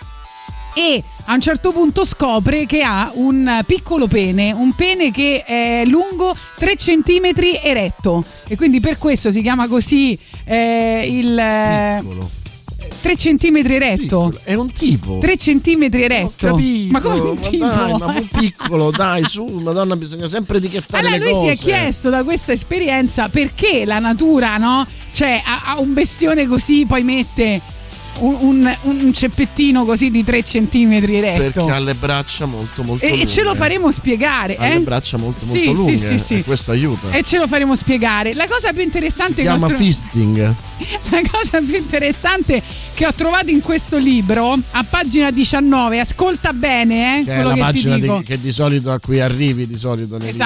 e a un certo punto scopre che ha un piccolo pene, un pene che è lungo 3 cm eretto e quindi per questo si chiama così eh, il... Piccolo. 3 cm eretto. È un tipo. 3 cm eretto. Capito, ma come un ma tipo? dai, ma un piccolo, dai, su, madonna, bisogna sempre etichettare Allora lui si cose. è chiesto da questa esperienza perché la natura, no? Cioè, a, a un bestione così poi mette un, un- un ceppettino così di 3 cm eretto. Perché ha le braccia molto molto E, lunghe. e ce lo faremo spiegare, Ha eh? le braccia molto Sì, molto sì, lunghe. sì, sì. E questo aiuta. E ce lo faremo spiegare. La cosa più interessante si chiama trovato. fisting. La cosa più interessante che ho trovato in questo libro, a pagina 19, ascolta bene eh, Che è quello la che pagina di- che di solito a cui arrivi di solito nei libri.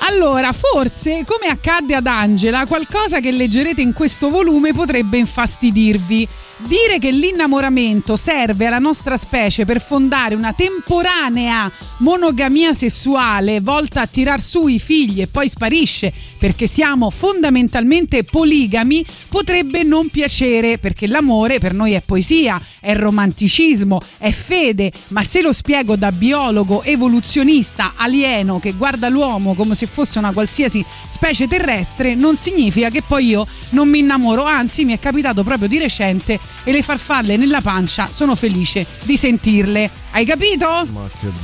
Allora, forse, come accadde ad Angela, qualcosa che leggerete in questo volume potrebbe infastidirvi. Dire che l'innamoramento serve alla nostra specie per fondare una temporanea monogamia sessuale volta a tirar su i figli e poi sparisce perché siamo fondamentalmente poligami potrebbe non piacere perché l'amore per noi è poesia, è romanticismo, è fede, ma se lo spiego da biologo evoluzionista alieno che guarda l'uomo come se fosse una qualsiasi specie terrestre, non significa che poi io non mi innamoro, anzi mi è capitato proprio di recente e le farfalle nella pancia sono felice di sentirle. Hai capito?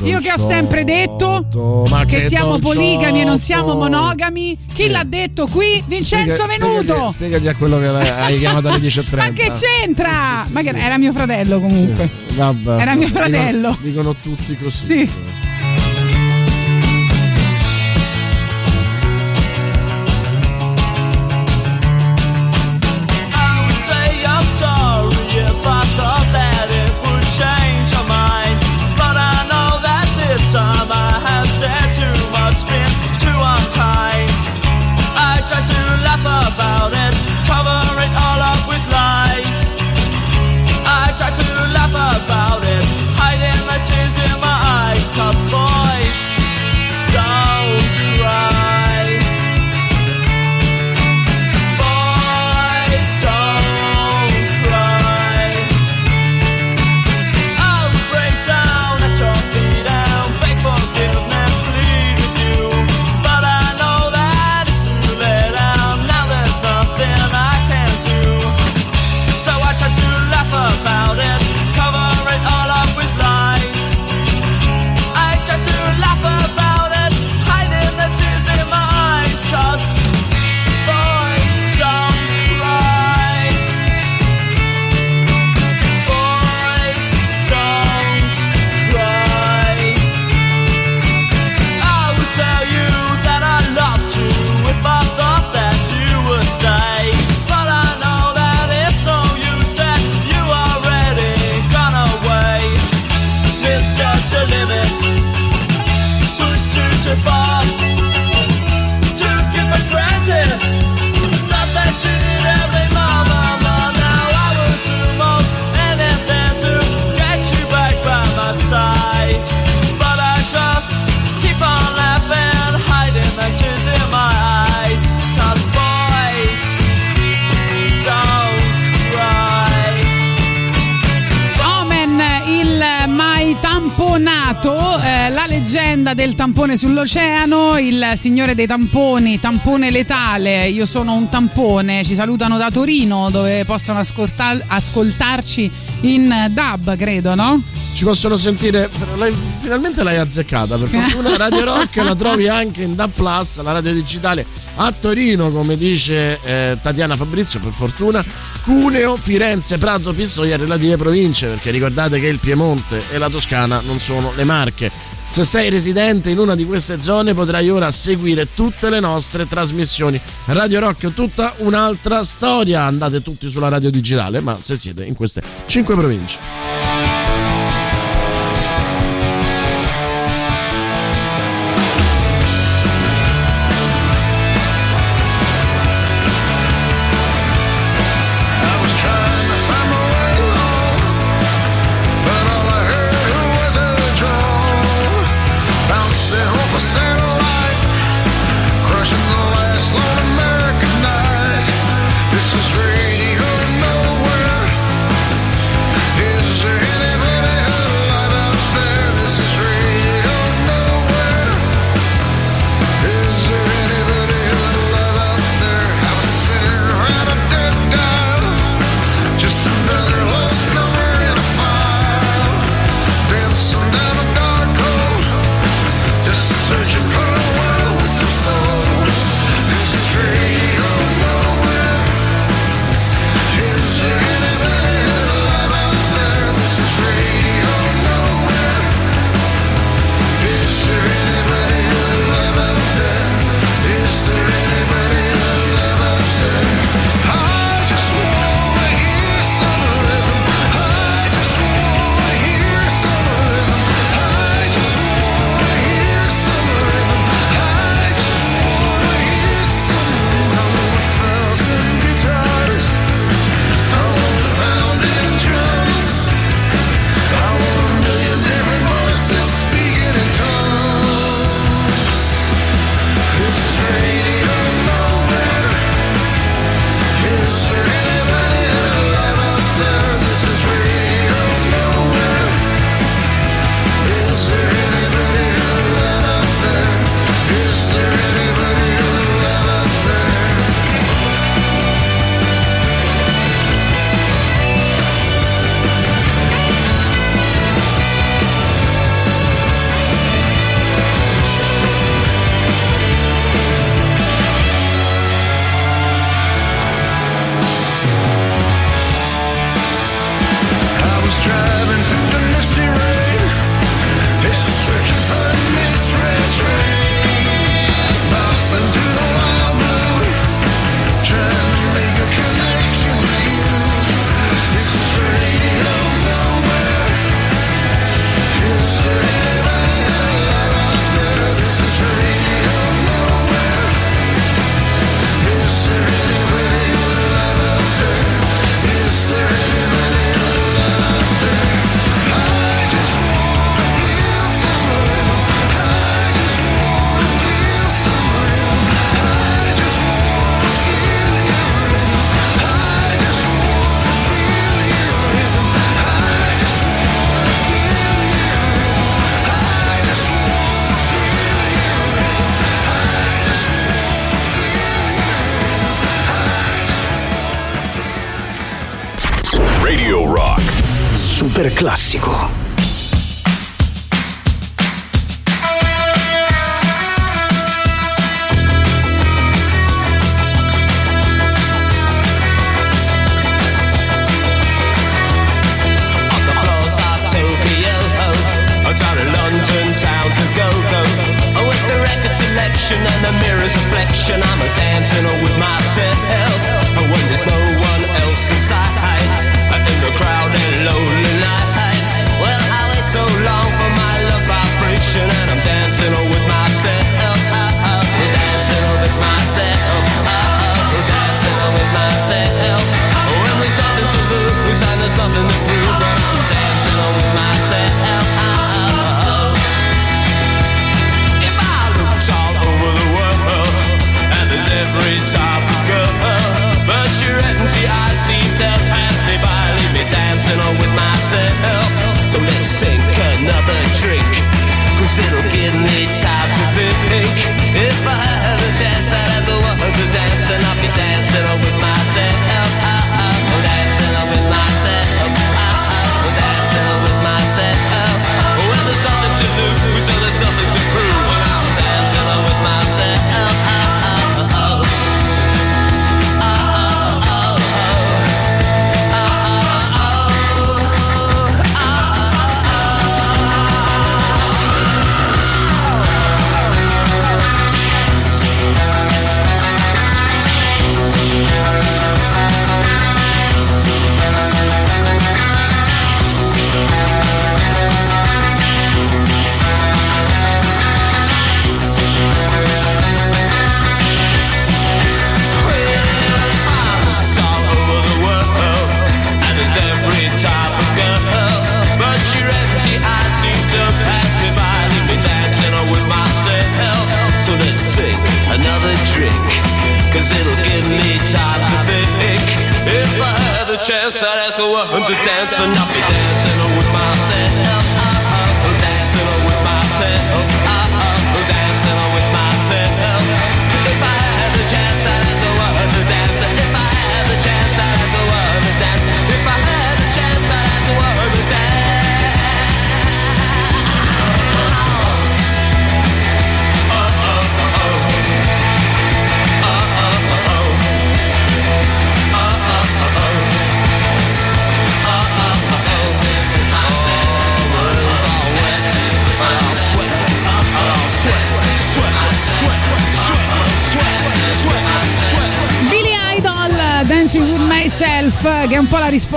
Io che ho sempre detto che che siamo poligami e non siamo monogami. Chi Sì. l'ha detto qui? Vincenzo Spiega- Venuto. Spiegagli, spiegagli a quello che hai chiamato alle 10.30. Ma che c'entra? Ma che era mio fratello comunque. Vabbè, Era mio dicono- fratello. Dicono, tutti così. Sì. puntata del tampone sull'oceano, il signore dei tamponi, tampone letale, io sono un tampone, ci salutano da Torino dove possono ascoltar- ascoltarci in DAB, credo, no? Ci possono sentire, lei, finalmente l'hai azzeccata, per fortuna Radio Rock la trovi anche in DAB Plus, la radio digitale a Torino, come dice eh, Tatiana Fabrizio, per fortuna, Cuneo, Firenze, Prato, Pistoia, relative province, perché ricordate che il Piemonte e la Toscana non sono le Marche. Se sei residente in una di queste zone potrai ora seguire tutte le nostre trasmissioni. Radio Rocchio, tutta un'altra storia, andate tutti sulla radio digitale, ma se siete in queste 5 province.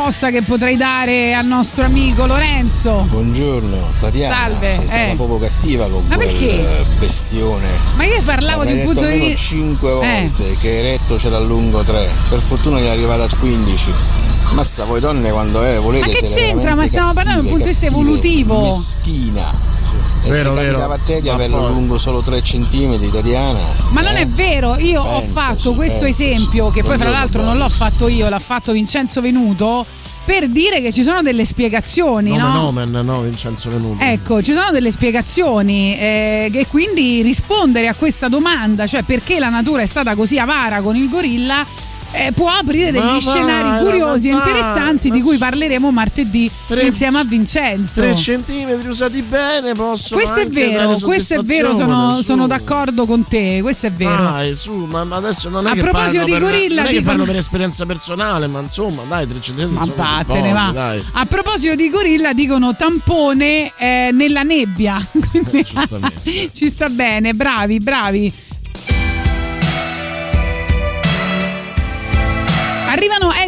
Risposta che potrei dare al nostro amico Lorenzo. Buongiorno, Tatiana. Salve, Sei stata eh. proprio cattiva con Ma perché? eh, bestione. Ma io parlavo di un punto di vista. 5 Eh. volte che eretto c'era a lungo 3. Per fortuna che è arrivato a 15. Mazza, voi donne quando è, volete Ma che c'entra? Ma stiamo parlando da un punto di vista evolutivo. Meschina. Vero, se vero. capitava a te di Ma averlo poi- lungo solo 3 cm, Tatiana. Ma non eh? è vero, io ho Pensaci, fatto questo pensaci. esempio, che poi fra l'altro non l'ho fatto io, l'ha fatto Vincenzo Venuto, per dire che ci sono delle spiegazioni, Nome no? nomen, no, Vincenzo Venuto. Ecco, ci sono delle spiegazioni eh, e quindi rispondere a questa domanda, cioè perché la natura è stata così avara con il gorilla, eh, può aprire degli Ma scenari vai, curiosi e vai, interessanti ma di cui parleremo martedì Tre- insieme a Vincenzo. 3 centimetri usati bene possono Questo è vero, questo è vero, sono, sono d'accordo con te, questo è vero. Dai, su, ma, ma adesso non è A che proposito di per, gorilla, non è che parlo per esperienza personale, ma insomma, dai, 3 centimetri Ma vattene, va. dai. A proposito di gorilla, dicono tampone eh, nella nebbia. Quindi ci sta bene, bravi, bravi.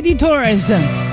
Arrivano editors.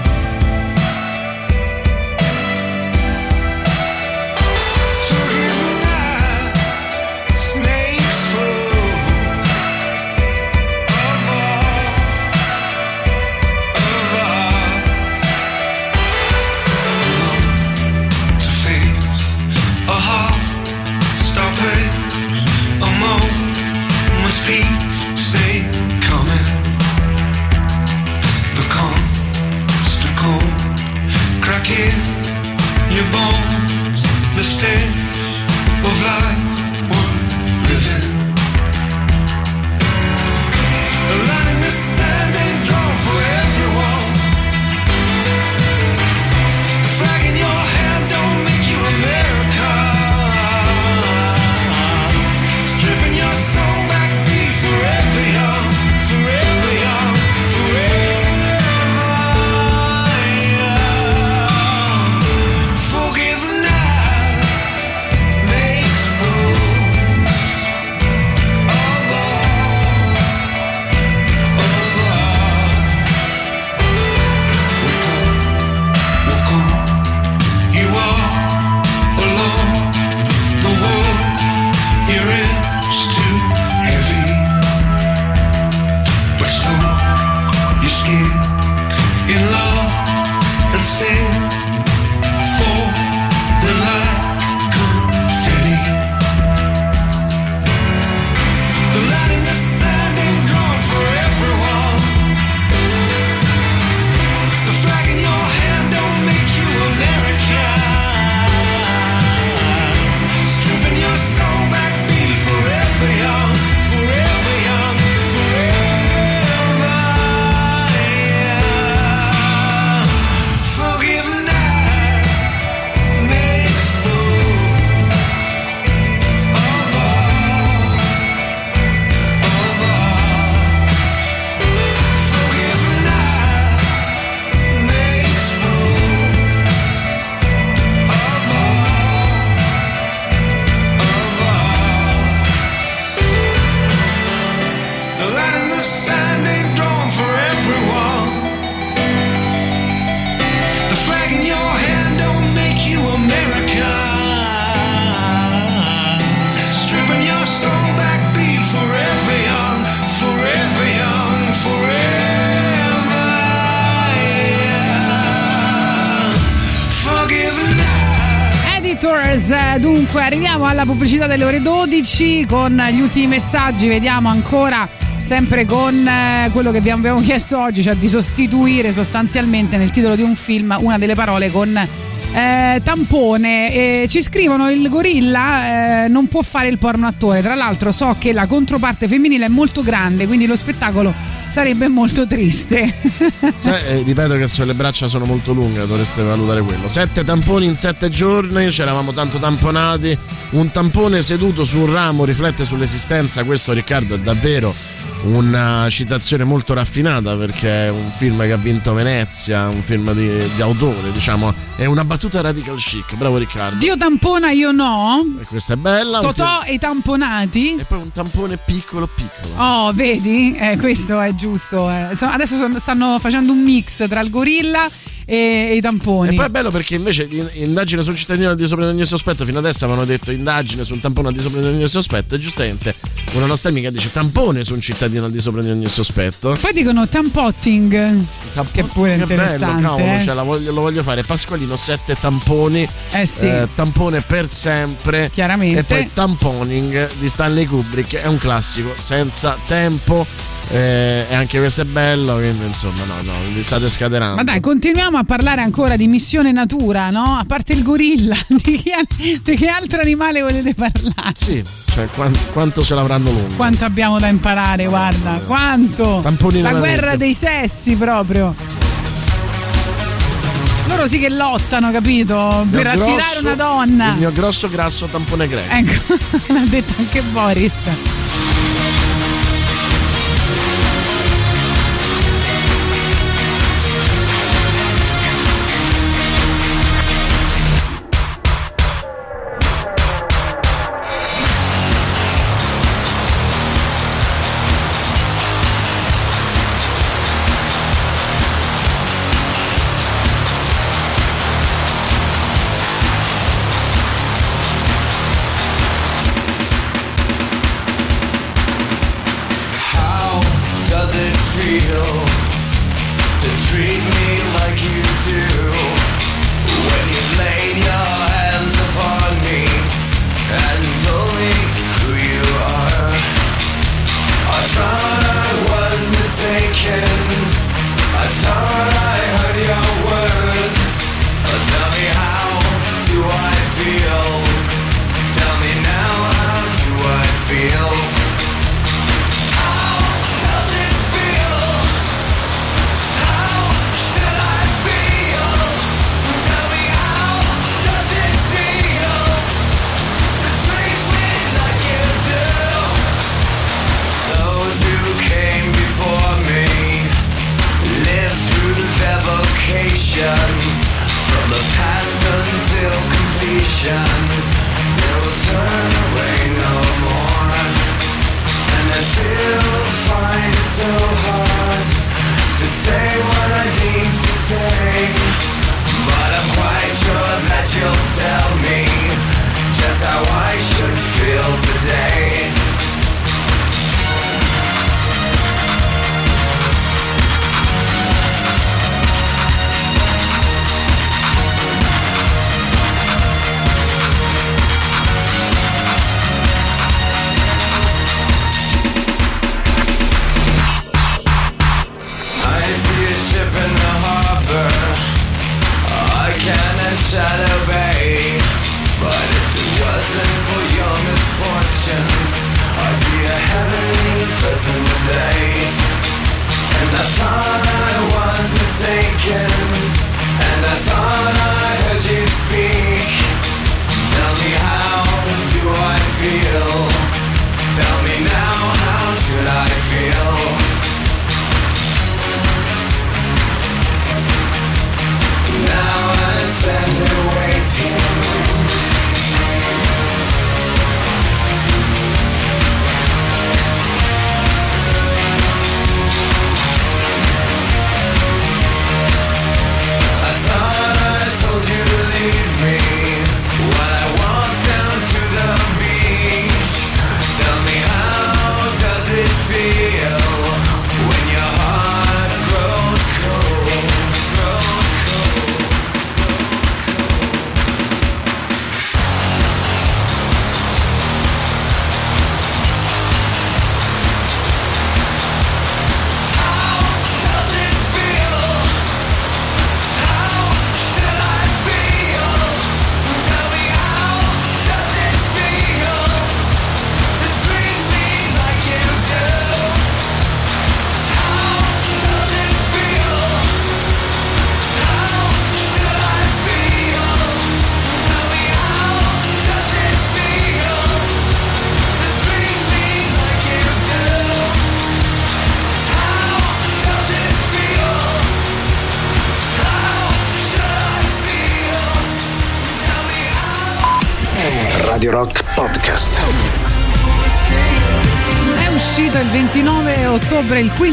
Delle ore 12 con gli ultimi messaggi. Vediamo ancora sempre con eh, quello che abbiamo chiesto oggi, cioè di sostituire sostanzialmente nel titolo di un film una delle parole con eh, tampone. Eh, ci scrivono il gorilla eh, non può fare il porno attore. Tra l'altro so che la controparte femminile è molto grande, quindi lo spettacolo sarebbe molto triste. Se- eh, ripeto che se le braccia sono molto lunghe, dovreste valutare quello. Sette tamponi in sette giorni, ci eravamo tanto tamponati. Un tampone seduto su un ramo riflette sull'esistenza. Questo, Riccardo, è davvero una citazione molto raffinata perché è un film che ha vinto Venezia, un film di, di autore, diciamo. È una battuta radical chic. Bravo Riccardo. Dio tampona, io no. E questa è bella. Totò e i tamponati. E poi un tampone piccolo piccolo. Oh, vedi? Eh, questo è giusto. eh. So- Adesso stanno facendo un mix tra il gorilla e, e i tamponi. E poi è bello perché invece in- indagine sul cittadino al di sopra di ogni sospetto, fino adesso avevano detto indagine sul tampone al di sopra di ogni sospetto, e giustamente una nostra amica dice tampone su un cittadino al di sopra di ogni sospetto. Poi dicono tampotting, che è pure Che interessante. bello, cavolo, eh. cioè, voglio- lo voglio fare. Pasqualino, sette tamponi. Eh sì. tampone per sempre. Chiaramente. E poi tamponing di Stanley Kubrick. È un classico, senza tempo. Eh, e anche questo è bello. Quindi, insomma, no, no, vi state scatenando. Ma dai, continuiamo a parlare ancora di missione natura, no? A parte il gorilla, di che, al- di che altro animale volete parlare? Sì, cioè quanto, quanto se l'avranno lungo. Quanto abbiamo da imparare, guarda, quanto! Tamponi La guerra dei sessi proprio. Loro sì che lottano, capito? Per attirare grosso- una donna. Il mio grosso grasso tampone greco. Ecco, l'ha detto anche Boris.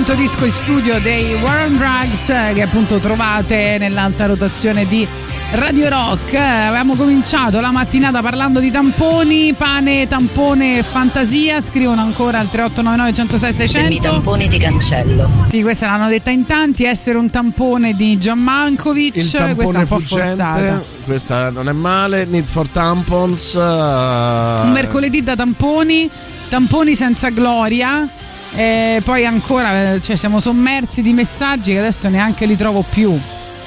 Quinto disco in studio dei Warren Drugs che appunto trovate nell'alta rotazione di Radio Rock. Avevamo cominciato la mattinata parlando di tamponi, pane, tampone e fantasia. Scrivono ancora al 3899 106 600. I tamponi di cancello. Sì, questa l'hanno detta in tanti. Essere un tampone di John Malkovich. Il questa è tampone un po' fuggente, forzata. questa non è male. Need for tampons. Un mercoledì da tamponi, tamponi senza gloria. E poi ancora eh, cioè, siamo sommersi di messaggi che adesso neanche li trovo più.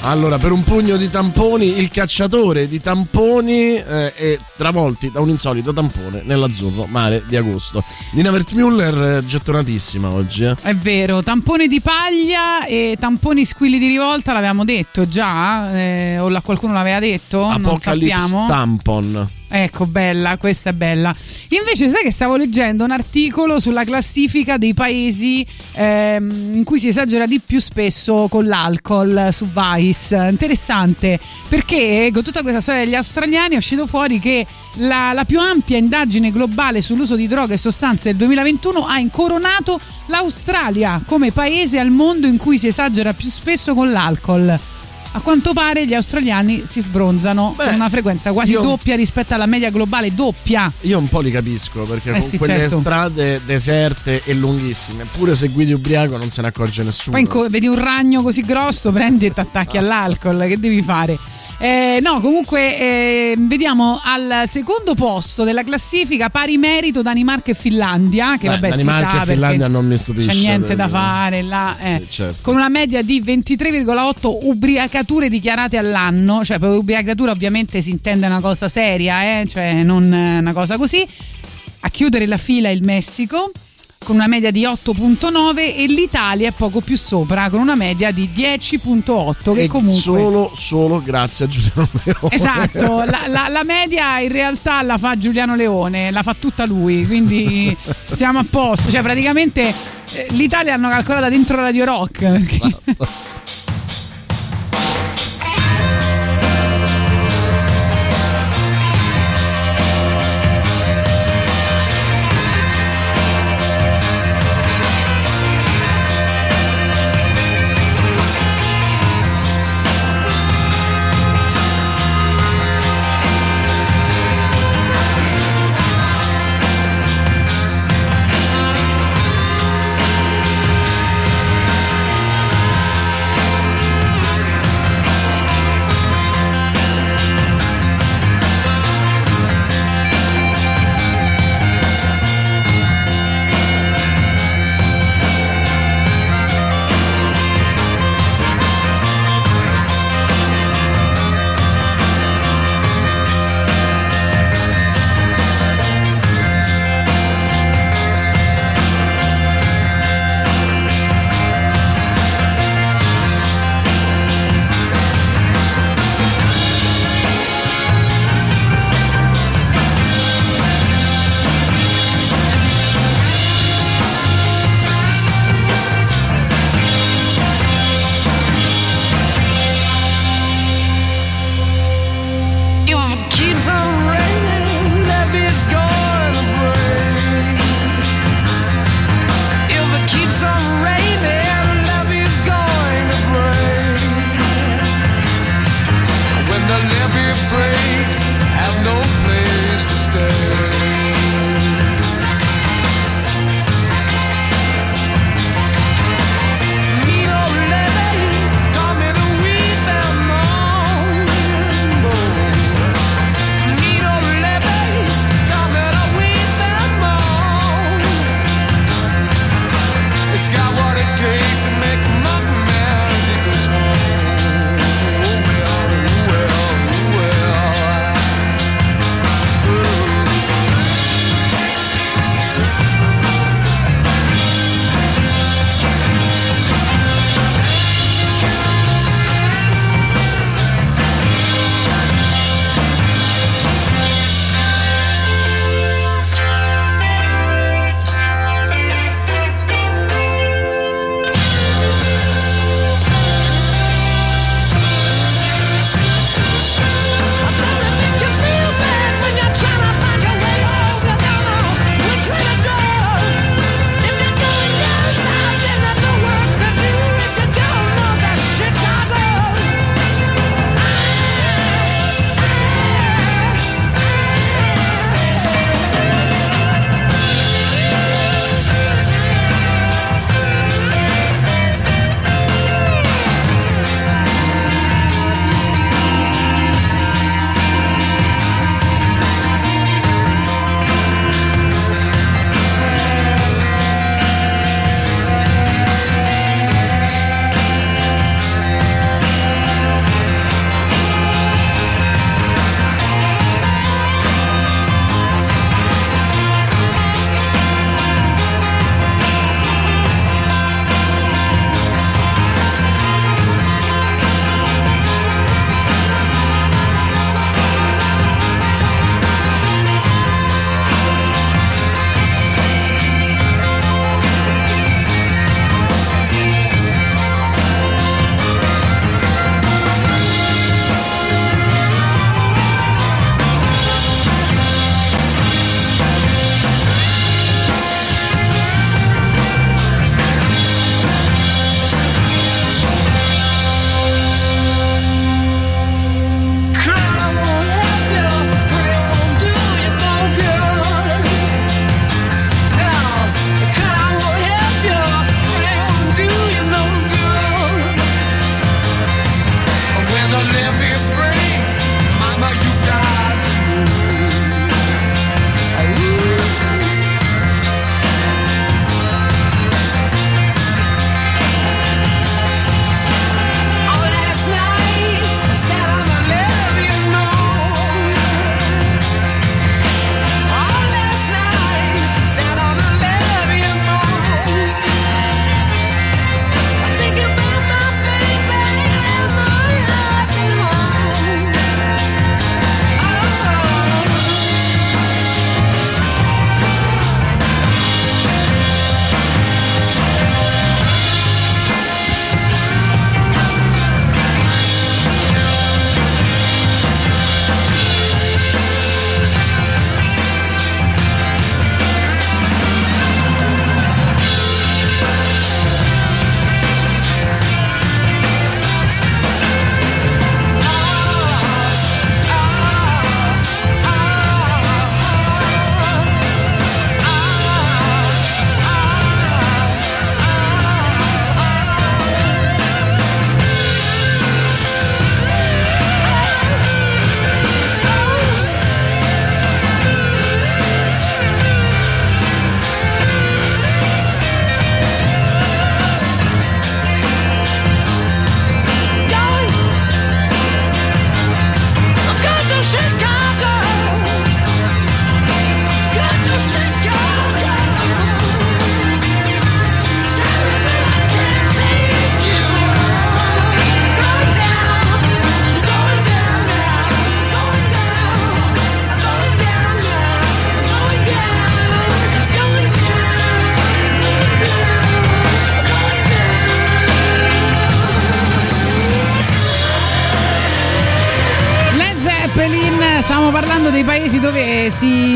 Allora, per un pugno di tamponi, il cacciatore di tamponi eh, è travolti da un insolito tampone nell'azzurro mare di agosto. Nina Wertmüller è gettonatissima oggi. Eh. È vero, tampone di paglia e tamponi squilli di rivolta l'avevamo detto già, eh, o la, qualcuno l'aveva detto? non Apocalypse sappiamo. Tampon. Ecco, bella, questa è bella. Invece, sai che stavo leggendo un articolo sulla classifica dei paesi ehm, in cui si esagera di più spesso con l'alcol su Vice. Interessante, perché con tutta questa storia degli australiani è uscito fuori che la, la più ampia indagine globale sull'uso di droghe e sostanze del 2021 ha incoronato l'Australia come paese al mondo in cui si esagera più spesso con l'alcol. A quanto pare gli australiani si sbronzano con una frequenza quasi io- doppia rispetto alla media globale, doppia. Io un po' li capisco perché Eh con sì, quelle certo. strade deserte e lunghissime, pure se guidi ubriaco non se ne accorge nessuno. Poi inco- vedi un ragno così grosso, prendi e ti attacchi all'alcol. Che devi fare? Eh, no, comunque eh, vediamo al secondo posto della classifica pari merito Danimarca e Finlandia. Che Beh, vabbè Danimarca si sa e Finlandia non mi stupisce, C'è niente da perché- fare là. eh. Sì, certo. Con una media di 23,8 ubriacature dichiarate all'anno. Cioè, per ubriacatura ovviamente si intende una cosa seria, eh? cioè non eh, una cosa così. A chiudere la fila il Messico con una media di 8.9 e l'Italia è poco più sopra con una media di 10.8 che E comunque solo, solo grazie a Giuliano Leone. Esatto, la, la- la media in realtà la fa Giuliano Leone, la fa tutta lui, quindi siamo a posto. Cioè, praticamente eh, l'Italia l'hanno calcolata dentro Radio Rock. perché- stavamo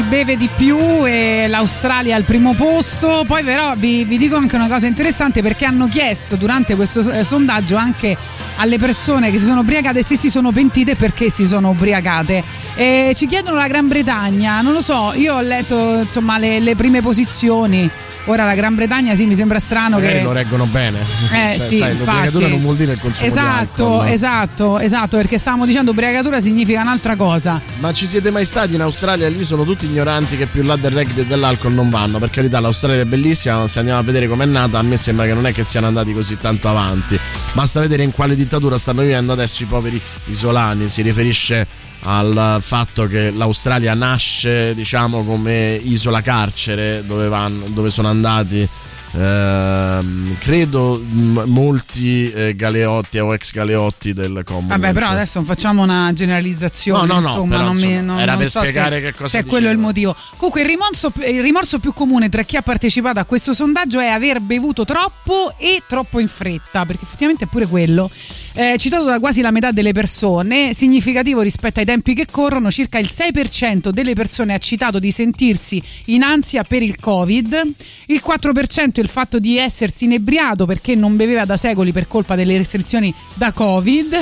beve di più e l'Australia al primo posto. Poi, però, vi, vi dico anche una cosa interessante perché hanno chiesto durante questo eh, sondaggio anche alle persone che si sono ubriacate se si sono pentite perché si sono ubriacate. E ci chiedono la Gran Bretagna, non lo so, io ho letto insomma le, le prime posizioni. Ora la Gran Bretagna sì, mi sembra strano Magari che lo reggono bene. Eh Cioè, sì, sai, infatti. non vuol dire il consumo di Esatto, esatto, esatto, perché stavamo dicendo ubriacatura significa un'altra cosa. Ma ci siete mai stati in Australia? Lì sono tutti ignoranti che più là del rugby e dell'alcol non vanno. Per carità, l'Australia è bellissima, ma se andiamo a vedere com'è nata, a me sembra che non è che siano andati così tanto avanti. Basta vedere in quale dittatura stanno vivendo adesso i poveri isolani. Si riferisce al fatto che l'Australia nasce, diciamo, come isola carcere, dove, vanno, dove sono andati. ehm, credo m- molti eh, galeotti o ex galeotti del Commonwealth. Vabbè, però adesso non facciamo una generalizzazione. No, no, no, insomma, però, non mi- insomma, non- era non per so spiegare se, che cosa se è quello il motivo. Comunque, il rimorso, il rimorso più comune tra chi ha partecipato a questo sondaggio è aver bevuto troppo e troppo in fretta, perché effettivamente è pure quello. Eh, citato da quasi la metà delle persone, significativo rispetto ai tempi che corrono, circa il 6% delle persone ha citato di sentirsi in ansia per il Covid, il 4% il fatto di essersi inebriato perché non beveva da secoli per colpa delle restrizioni da Covid,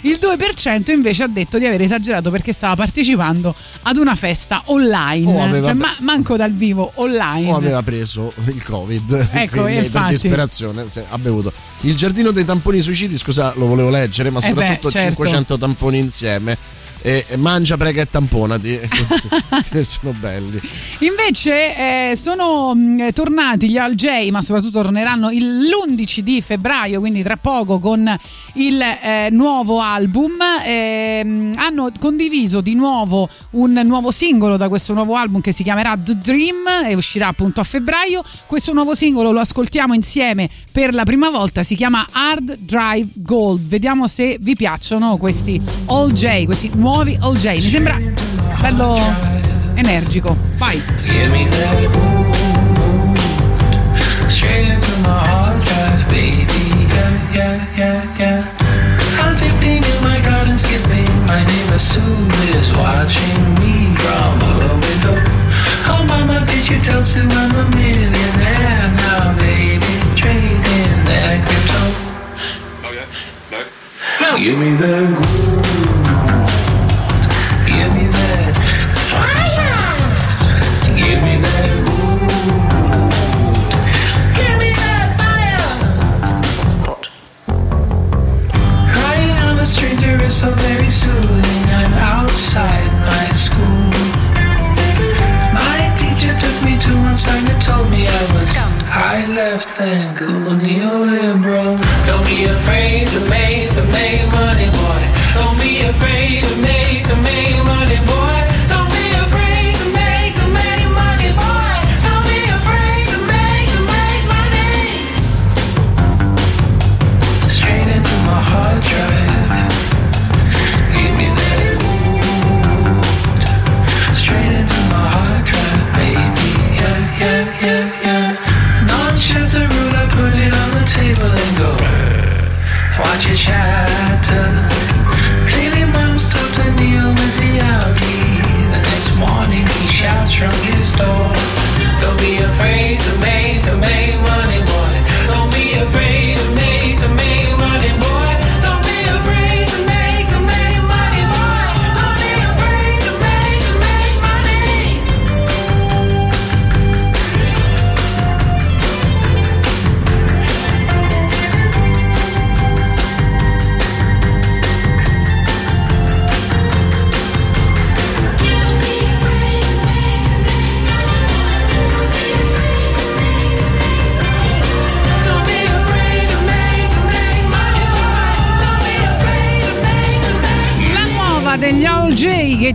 il 2% invece ha detto di aver esagerato perché stava partecipando ad una festa online, aveva- cioè, ma- manco dal vivo, online. o aveva preso il covid Ecco, quindi per infatti. disperazione se- ha bevuto il giardino dei tamponi suicidi scusa lo volevo leggere ma Eh beh, soprattutto certo. 500 tamponi insieme. E mangia prega e tamponati. Che sono belli. Invece eh, sono mh, tornati gli Al J, ma soprattutto torneranno il- l'11 di febbraio, quindi tra poco con il eh, nuovo album. Ehm, hanno condiviso di nuovo un nuovo singolo da questo nuovo album che si chiamerà The Dream e uscirà appunto a febbraio. Questo nuovo singolo lo ascoltiamo insieme per la prima volta, si chiama Hard Drive Gold. Vediamo se vi piacciono questi All J, questi nuovi All J. Mi sembra bello energico. Vai. Yeah, yeah, yeah, yeah. I'm 15 in my garden skipping. My neighbor Sue is watching me from her window. Oh, mama, did you tell Sue I'm a millionaire now, baby? Trading that crypto. Oh, yeah? No. Give me that gold. And cool neoliberal. Don't be afraid to make to make money, boy. Don't be afraid to make stone.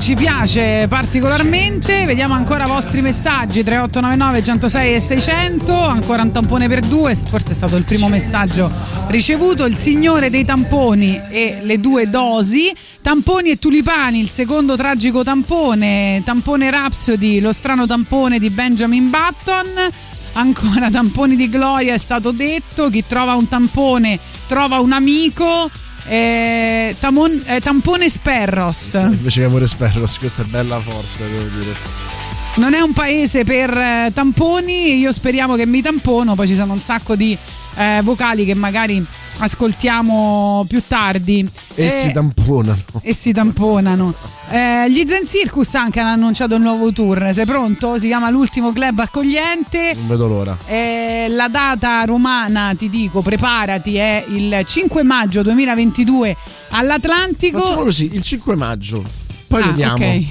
Ci piace particolarmente. Vediamo ancora i vostri messaggi 3899 106 e 600. Ancora un tampone per due. Forse è stato il primo messaggio ricevuto. Il signore dei tamponi e le due dosi. Tamponi e tulipani, il secondo tragico tampone. Tampone Rhapsody, lo strano tampone di Benjamin Button. Ancora tamponi di Gloria è stato detto. Chi trova un tampone trova un amico. Eh, tamon- eh, tampone Sperros. Invece che Amore Sperros, questa è bella forte, devo dire. Non è un paese per eh, tamponi, io speriamo che mi tampono, poi ci sono un sacco di eh, vocali che magari ascoltiamo più tardi. E Eh, si tamponano. e si tamponano. Eh, gli Zen Circus anche hanno annunciato un nuovo tour. Sei pronto? Si chiama L'ultimo club accogliente. Non vedo l'ora. Eh, la data romana, ti dico, preparati, è il 5 maggio 2022 all'Atlantico. Facciamo così, il 5 maggio. Poi Ah, vediamo. ok.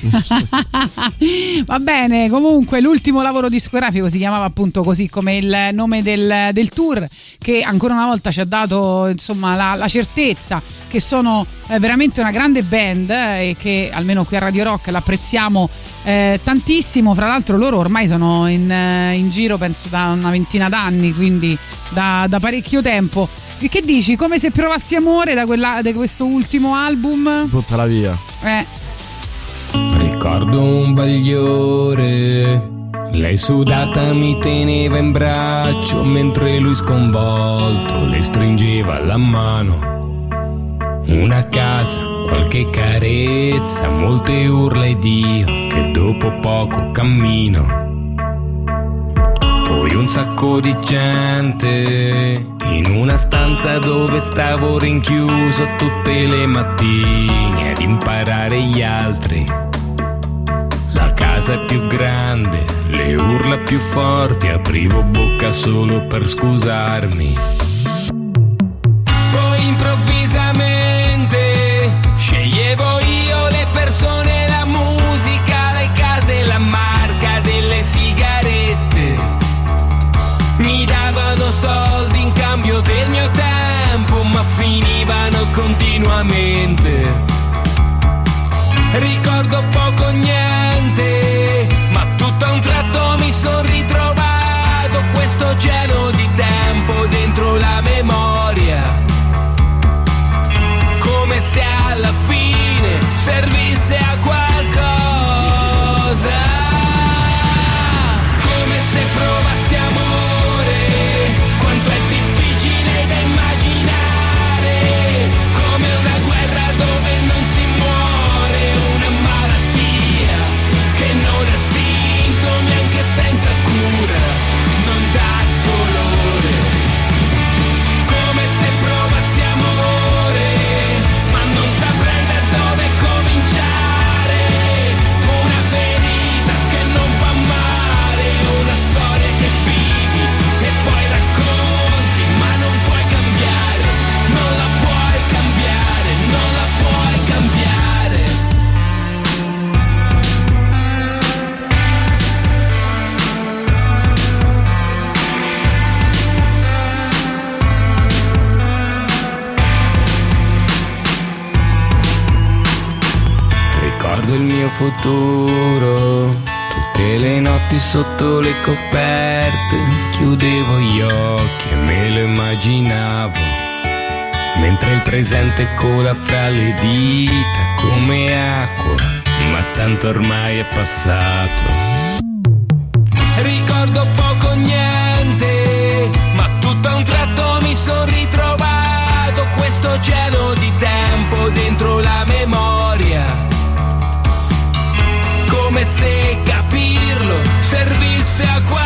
Va bene, comunque l'ultimo lavoro discografico si chiamava appunto così come il nome del, del tour che ancora una volta ci ha dato insomma la, la certezza che sono eh, veramente una grande band eh, e che almeno qui a Radio Rock l'apprezziamo eh, tantissimo. Fra l'altro loro ormai sono in, eh, in giro penso da una ventina d'anni, quindi da, da parecchio tempo. E che dici? Come se provassi amore da, quella- da questo ultimo album? Buttala via. Eh, Ricordo un bagliore. Lei sudata mi teneva in braccio mentre lui sconvolto le stringeva la mano. Una casa, qualche carezza, molte urla ed io che dopo poco cammino. Poi un sacco di gente in una stanza dove stavo rinchiuso tutte le mattine ad imparare gli altri. Casa più grande, le urla più forti, aprivo bocca solo per scusarmi. Poi improvvisamente sceglievo io le persone, la musica, le case, la marca delle sigarette. Mi davano soldi in cambio del mio tempo, ma finivano continuamente. Ricordo poco futuro, tutte le notti sotto le coperte, chiudevo gli occhi e me lo immaginavo, mentre il presente cola fra le dita come acqua, ma tanto ormai è passato. Ricordo poco niente, ma tutto a un tratto mi sono ritrovato questo cielo di tempo dentro la memoria. Come se capirlo servisse a qualcosa.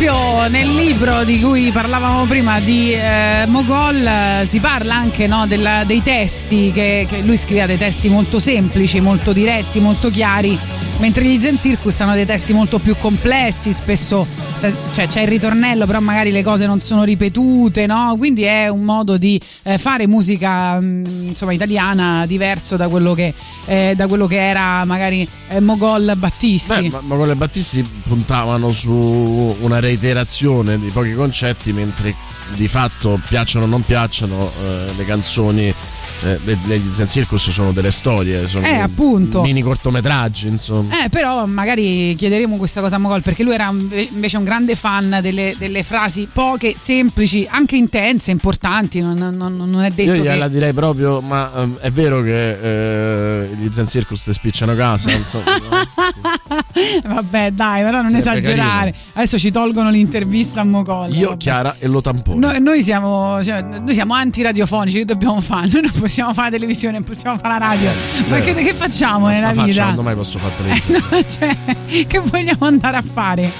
Esempio nel libro di cui parlavamo prima di eh, Mogol eh, si parla anche no, della- dei testi, che, che lui scriveva dei testi molto semplici, molto diretti, molto chiari, mentre gli Zen Circus hanno dei testi molto più complessi, spesso cioè, c'è il ritornello, però magari le cose non sono ripetute, no? quindi è un modo di eh, fare musica mh, insomma, italiana diverso da quello che, eh, da quello che era magari eh, Mogol Battisti. Beh, ma, con le Battisti puntavano su una reiterazione di pochi concetti, mentre di fatto piacciono o non piacciono eh, le canzoni eh, degli Zen Circus sono delle storie, sono Eh, appunto. mini cortometraggi, insomma. Eh, però magari chiederemo questa cosa a Mogol perché lui era invece un grande fan delle, delle frasi poche, semplici, anche intense, importanti. Non, non- non è detto Io che. gliela direi proprio, ma ehm, è vero che eh, gli Zen Circus ti spicciano casa, insomma. Vabbè, dai, però non Sarebbe esagerare. Adesso ci tolgono l'intervista a Mogol. Io, vabbè. Chiara e lo tampone. Noi, noi siamo, cioè, noi siamo antiradiofonici, che dobbiamo fare? Noi non possiamo fare la televisione, non possiamo fare la radio. Ma Zero. che, che facciamo Non nella vita? facendo, mai posso fare televisione. No, cioè, che vogliamo andare a fare?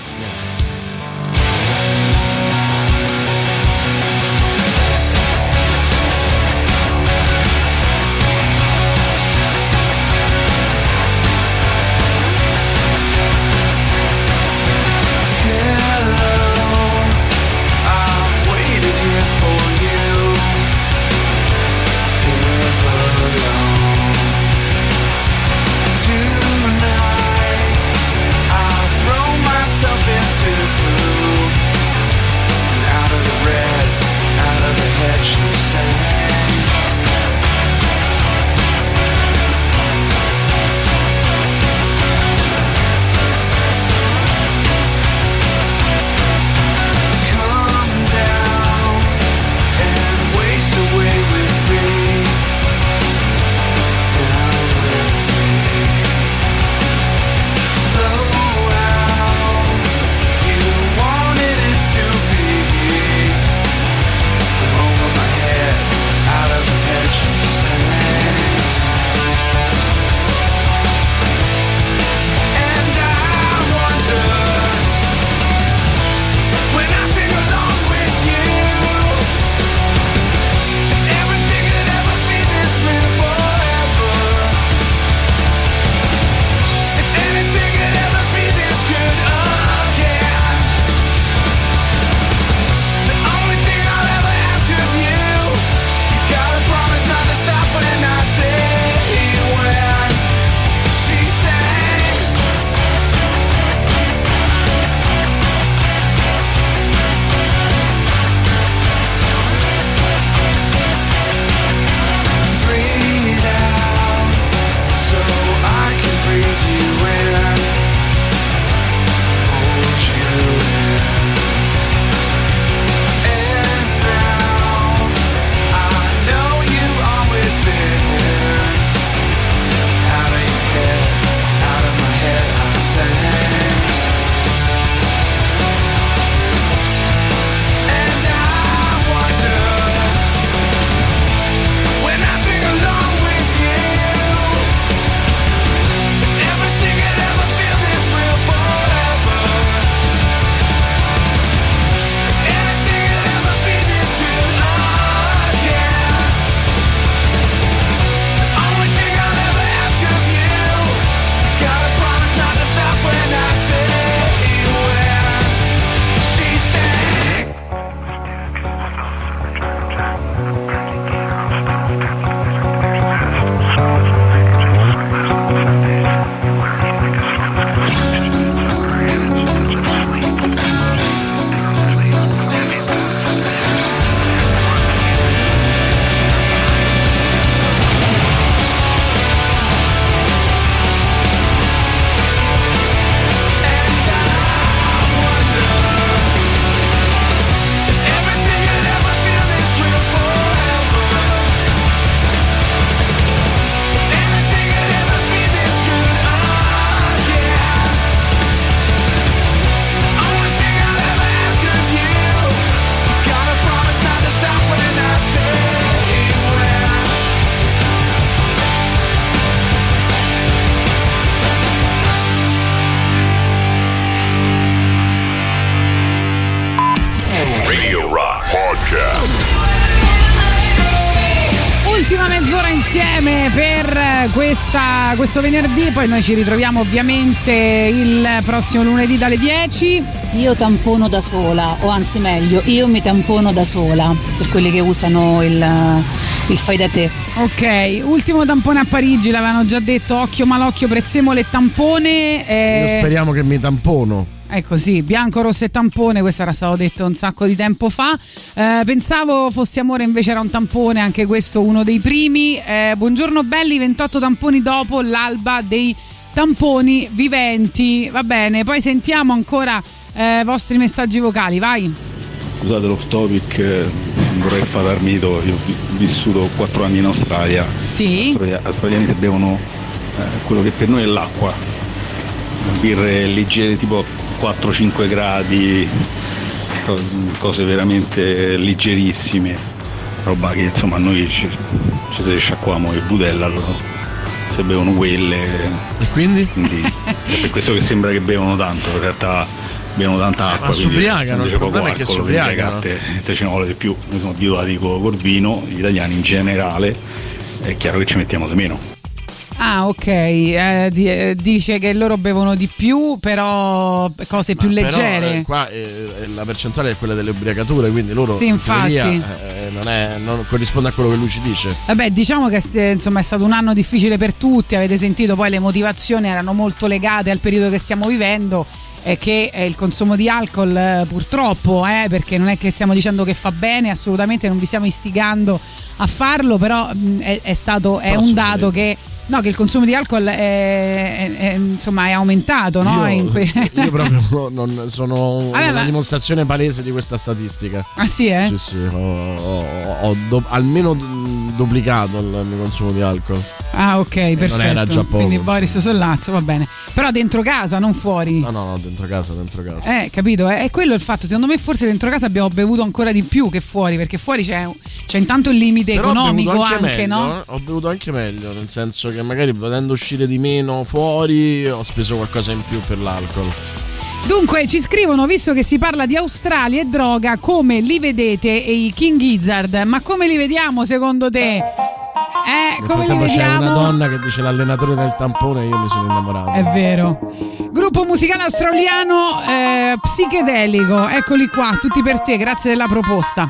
Questa- questo venerdì, poi noi ci ritroviamo ovviamente il prossimo lunedì dalle 10. Io tampono da sola, o anzi meglio, io mi tampono da sola, per quelli che usano il, il fai da te. Ok, ultimo tampone a Parigi, l'avevano già detto, occhio malocchio, prezzemolo e tampone. eh, Io speriamo che mi tampono. Ecco sì, bianco, rosso e tampone, questo era stato detto un sacco di tempo fa. Eh, pensavo fosse amore, invece era un tampone, anche questo uno dei primi. Eh, buongiorno belli, 28 tamponi dopo l'alba dei tamponi viventi. Va bene, poi sentiamo ancora eh, i vostri messaggi vocali, vai. Scusate l'off topic, eh, vorrei fare armito, io ho vi- vissuto 4 anni in Australia. Sì. Gli australiani si bevono eh, quello che per noi è l'acqua, birre leggere tipo 4-5 gradi, cose veramente leggerissime, roba che insomma noi ci, ci le sciacquamo il budella, se bevono quelle. E quindi? è per questo che sembra che bevono tanto, in realtà bevono tanta acqua. ma quindi s'ubriacano, essendo il c'è poco problema è che alcol, quindi a te- te ce ne vuole di più, noi siamo abituati co- col vino, gli italiani in generale, è chiaro che ci mettiamo di meno. Ah, ok. eh, di- eh, dice che loro bevono di più, però cose più Però, leggere. eh, qua eh, eh, la percentuale è quella delle ubriacature, quindi loro Sì, in infatti. teoria, eh, non, è- non corrisponde a quello che lui ci dice. Vabbè, diciamo che insomma, è stato un anno difficile per tutti, avete sentito poi le motivazioni erano molto legate al periodo che stiamo vivendo e che il consumo di alcol purtroppo, eh, perché non è che stiamo dicendo che fa bene, assolutamente non vi stiamo istigando a farlo, però mh, è, è stato è un dato che No, che il consumo di alcol è, è- è- insomma, è aumentato, no? Io, que- io proprio non sono Vabbè, una ma- dimostrazione palese di questa statistica. Ah sì, eh? Sì, sì, ho, ho- ho do- almeno duplicato il mio consumo di alcol. Ah, ok, perfetto. non era già poco. Quindi Boris Sollazzo, va bene. Però dentro casa, non fuori. No, no, no, dentro casa, dentro casa. Eh, capito? È, è quello il fatto. Secondo me, forse dentro casa abbiamo bevuto ancora di più che fuori, perché fuori c'è, c'è intanto il limite Però economico bevuto anche, meglio, no? eh. Ho bevuto anche meglio, nel senso che magari potendo uscire di meno fuori ho speso qualcosa in più per l'alcol. Dunque, ci scrivono, visto che si parla di Australia e droga, come li vedete i King Gizzard? Ma come li vediamo secondo te? Eh, come li frattempo c'è una vediamo? donna che dice l'allenatore del tampone io mi sono innamorato. È vero. Gruppo musicale australiano eh, psichedelico. Eccoli qua, tutti per te, grazie della proposta.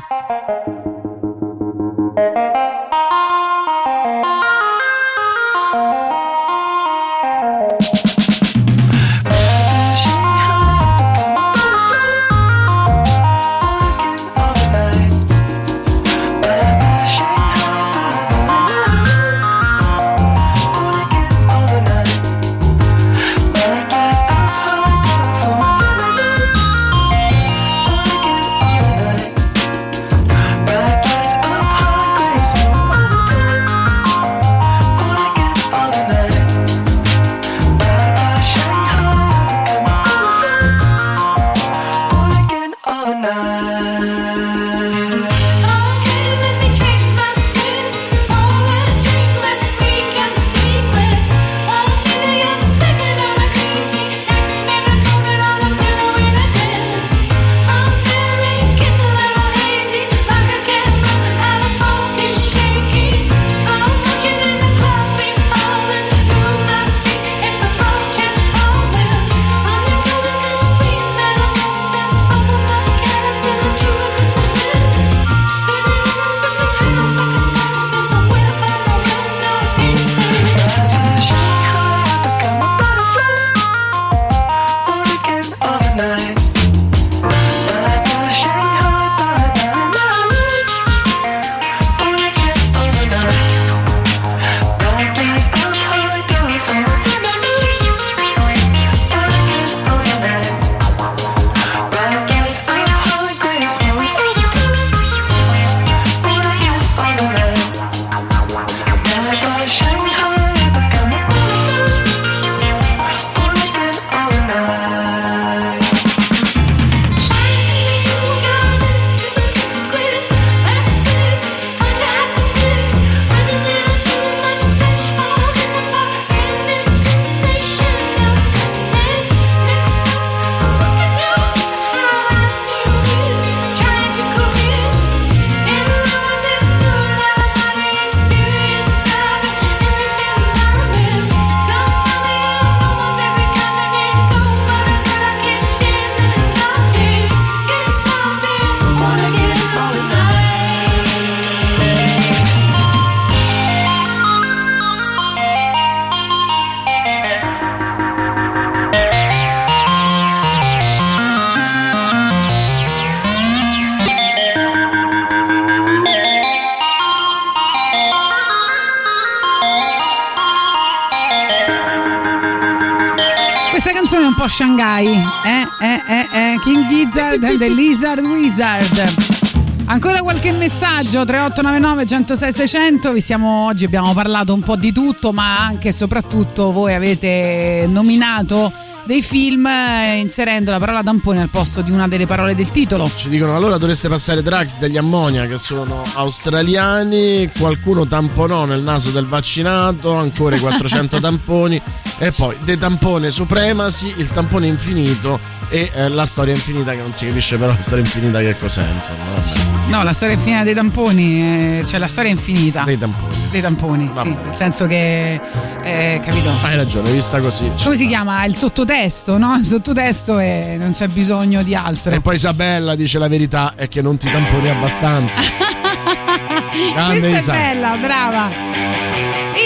Shanghai. Eh, eh, eh, eh. King Gizzard and the Lizard Wizard. Ancora qualche messaggio 3899 106 600 vi siamo, oggi abbiamo parlato un po' di tutto ma anche e soprattutto voi avete nominato dei film eh, inserendo la parola tampone al posto di una delle parole del titolo Ci dicono allora dovreste passare Drax degli Ammonia che sono australiani, qualcuno tamponò nel naso del vaccinato, ancora i 400 tamponi e poi De Tampone Supremacy, il tampone infinito e eh, la storia infinita che non si capisce però la storia infinita che cos'è insomma. Vabbè. no la storia infinita dei tamponi eh, cioè la storia infinita Dei tamponi. dei tamponi sì, nel senso che eh, capito Hai ragione, vista così. come si chiama il sottotesto no il sottotesto e non c'è bisogno di altro E poi Isabella dice la verità è che non ti tamponi abbastanza. Grande questa è Isa. bella brava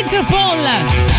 Interpol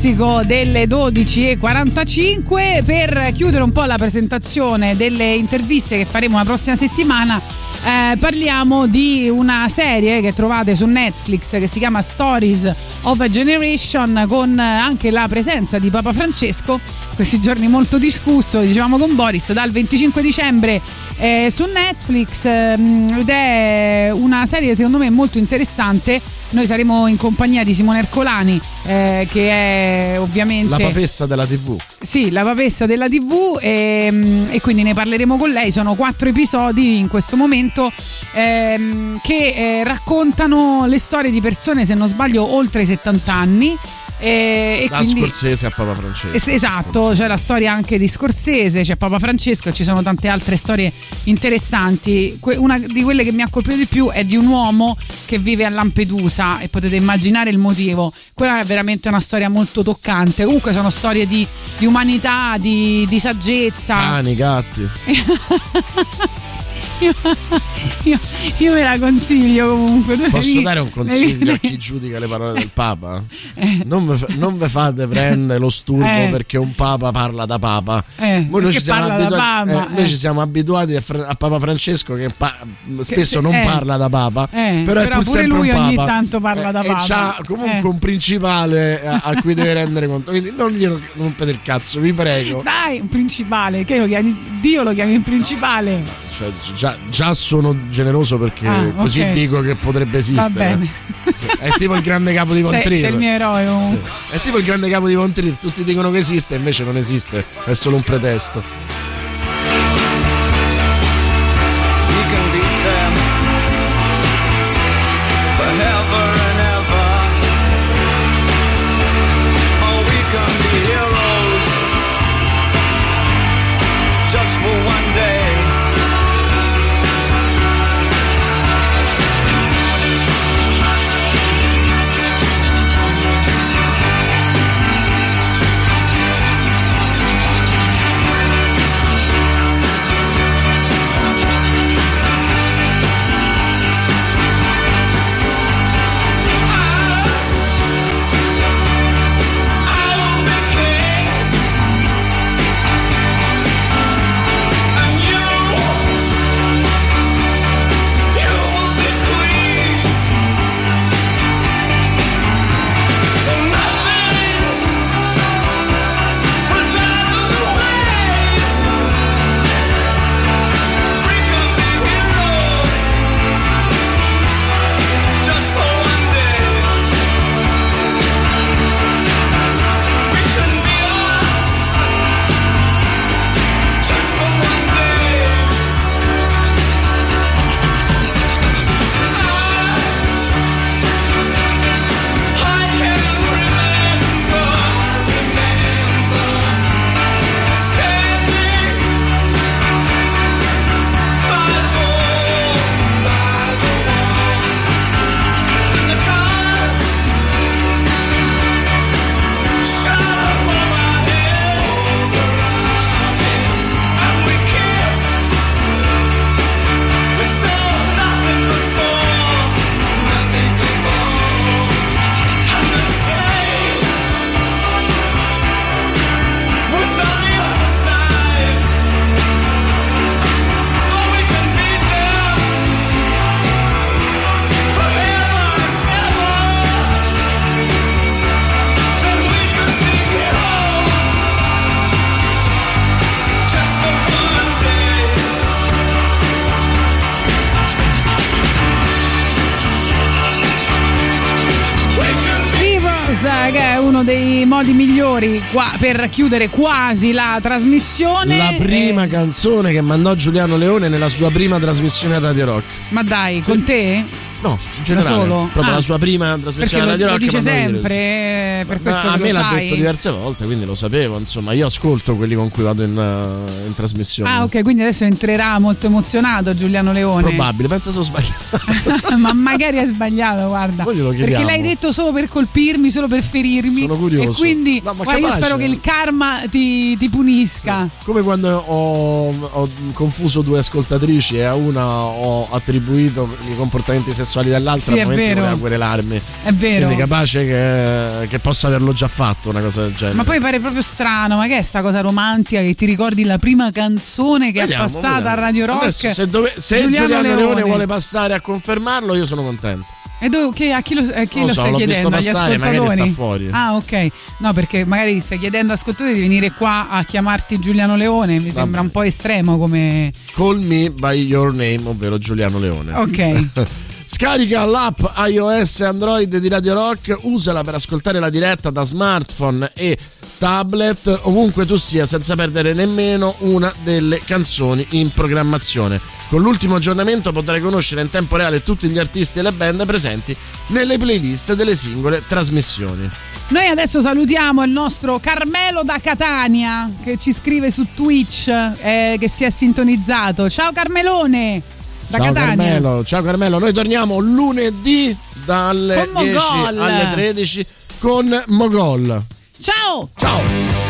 classico delle 12.45 per chiudere un po' la presentazione delle interviste che faremo la prossima settimana. eh, parliamo di una serie che trovate su Netflix che si chiama Stories of a Generation con anche la presenza di Papa Francesco questi giorni molto discusso diciamo con Boris dal 25 dicembre eh, su Netflix ehm, ed è una serie secondo me molto interessante noi saremo in compagnia di Simone Ercolani eh, che è ovviamente La papessa della TV. sì, la papessa della TV e, e quindi ne parleremo con lei. Sono quattro episodi in questo momento ehm, che eh, raccontano le storie di persone, se non sbaglio, oltre i 70 anni. E, e Da quindi, Scorsese a Papa Francesco. Es- Esatto, c'è la storia anche di Scorsese, c'è Papa Francesco e ci sono tante altre storie interessanti. Una di quelle che mi ha colpito di più è di un uomo che vive a Lampedusa e potete immaginare il motivo. Quella è veramente una storia molto toccante. Comunque sono storie di, di umanità, di, di saggezza. Cani, gatti. Io, io- io me la consiglio comunque. Posso dare un consiglio a chi giudica le parole del Papa? Non ve, non ve fate prendere lo sturbo Eh. perché un Papa parla da Papa. Eh, noi, ci abituati, eh, noi eh. ci siamo abituati a, a Papa Francesco che pa- spesso se- non eh. parla da Papa, Eh, però è però pur pure sempre lui un ogni tanto parla da Eh, Papa. E c'ha comunque Eh. un principale a, a cui deve rendere conto. Quindi non gli rompete il cazzo, vi prego. Dai, un principale, che lo chiami, Dio lo chiami il principale. Cioè, già, già sono generoso perché Ah, così ok. dico che potrebbe esistere. È tipo il grande capo di Von Sei, sei il mio eroe comunque. È tipo il grande capo di Von Trier, tutti dicono che esiste, invece non esiste, è solo un pretesto. Per chiudere quasi la trasmissione. La prima Eh, canzone che mandò Giuliano Leone nella sua prima trasmissione a Radio Rock. ma dai, con te? No, in generale. solo? Proprio Ah. la sua prima Perché trasmissione a lo, Radio lo Rock. dice mandò in sempre, per Ma questo a che me lo l'ha sai. detto diverse volte, quindi lo sapevo. Insomma, io ascolto quelli con cui vado in, eh, in trasmissione. Ah, ok, quindi adesso entrerà molto emozionato Giuliano Leone. Probabile, pensa se ho sbagliato. ma magari hai sbagliato, guarda. Poi glielo Perché chiediamo. l'hai detto solo per colpirmi, solo per ferirmi. Sono curioso. E quindi No, ma guarda, io spero che il karma ti, ti punisca. Come quando ho, ho confuso due ascoltatrici e a una ho attribuito i comportamenti sessuali dell'altra l'altra Sì, al momento vero. voleva querelarmi. È vero. Quindi capace che, che possa averlo già fatto una cosa del genere. Ma poi pare proprio strano, ma che è sta cosa romantica che ti ricordi la prima canzone che Vediamo, è passata vediamo. a Radio Rock? Adesso, se, dove- se Giuliano, Leone. vuole passare a confermarlo, io sono contento. E dove, che- a chi lo, a chi lo lo so, stai chiedendo? Agli passare, ascoltatori? fuori. Ah, ok. No, perché magari stai chiedendo ascoltatori di venire qua a chiamarti Giuliano Leone. Mi sembra un po' estremo come. Call me by your name, ovvero Giuliano Leone. Ok. Scarica l'app iOS e Android di Radio Rock, usala per ascoltare la diretta da smartphone e tablet ovunque tu sia senza perdere nemmeno una delle canzoni in programmazione. Con l'ultimo aggiornamento potrai conoscere in tempo reale tutti gli artisti e le band presenti nelle playlist delle singole trasmissioni. Noi adesso salutiamo il nostro Carmelo da Catania che ci scrive su Twitch eh, che si è sintonizzato. Ciao Carmelone da ciao Catania. Carmelo, ciao Carmelo, noi torniamo lunedì dalle Con 10 Mogol. alle 13 con Mogol. Ciao! Ciao!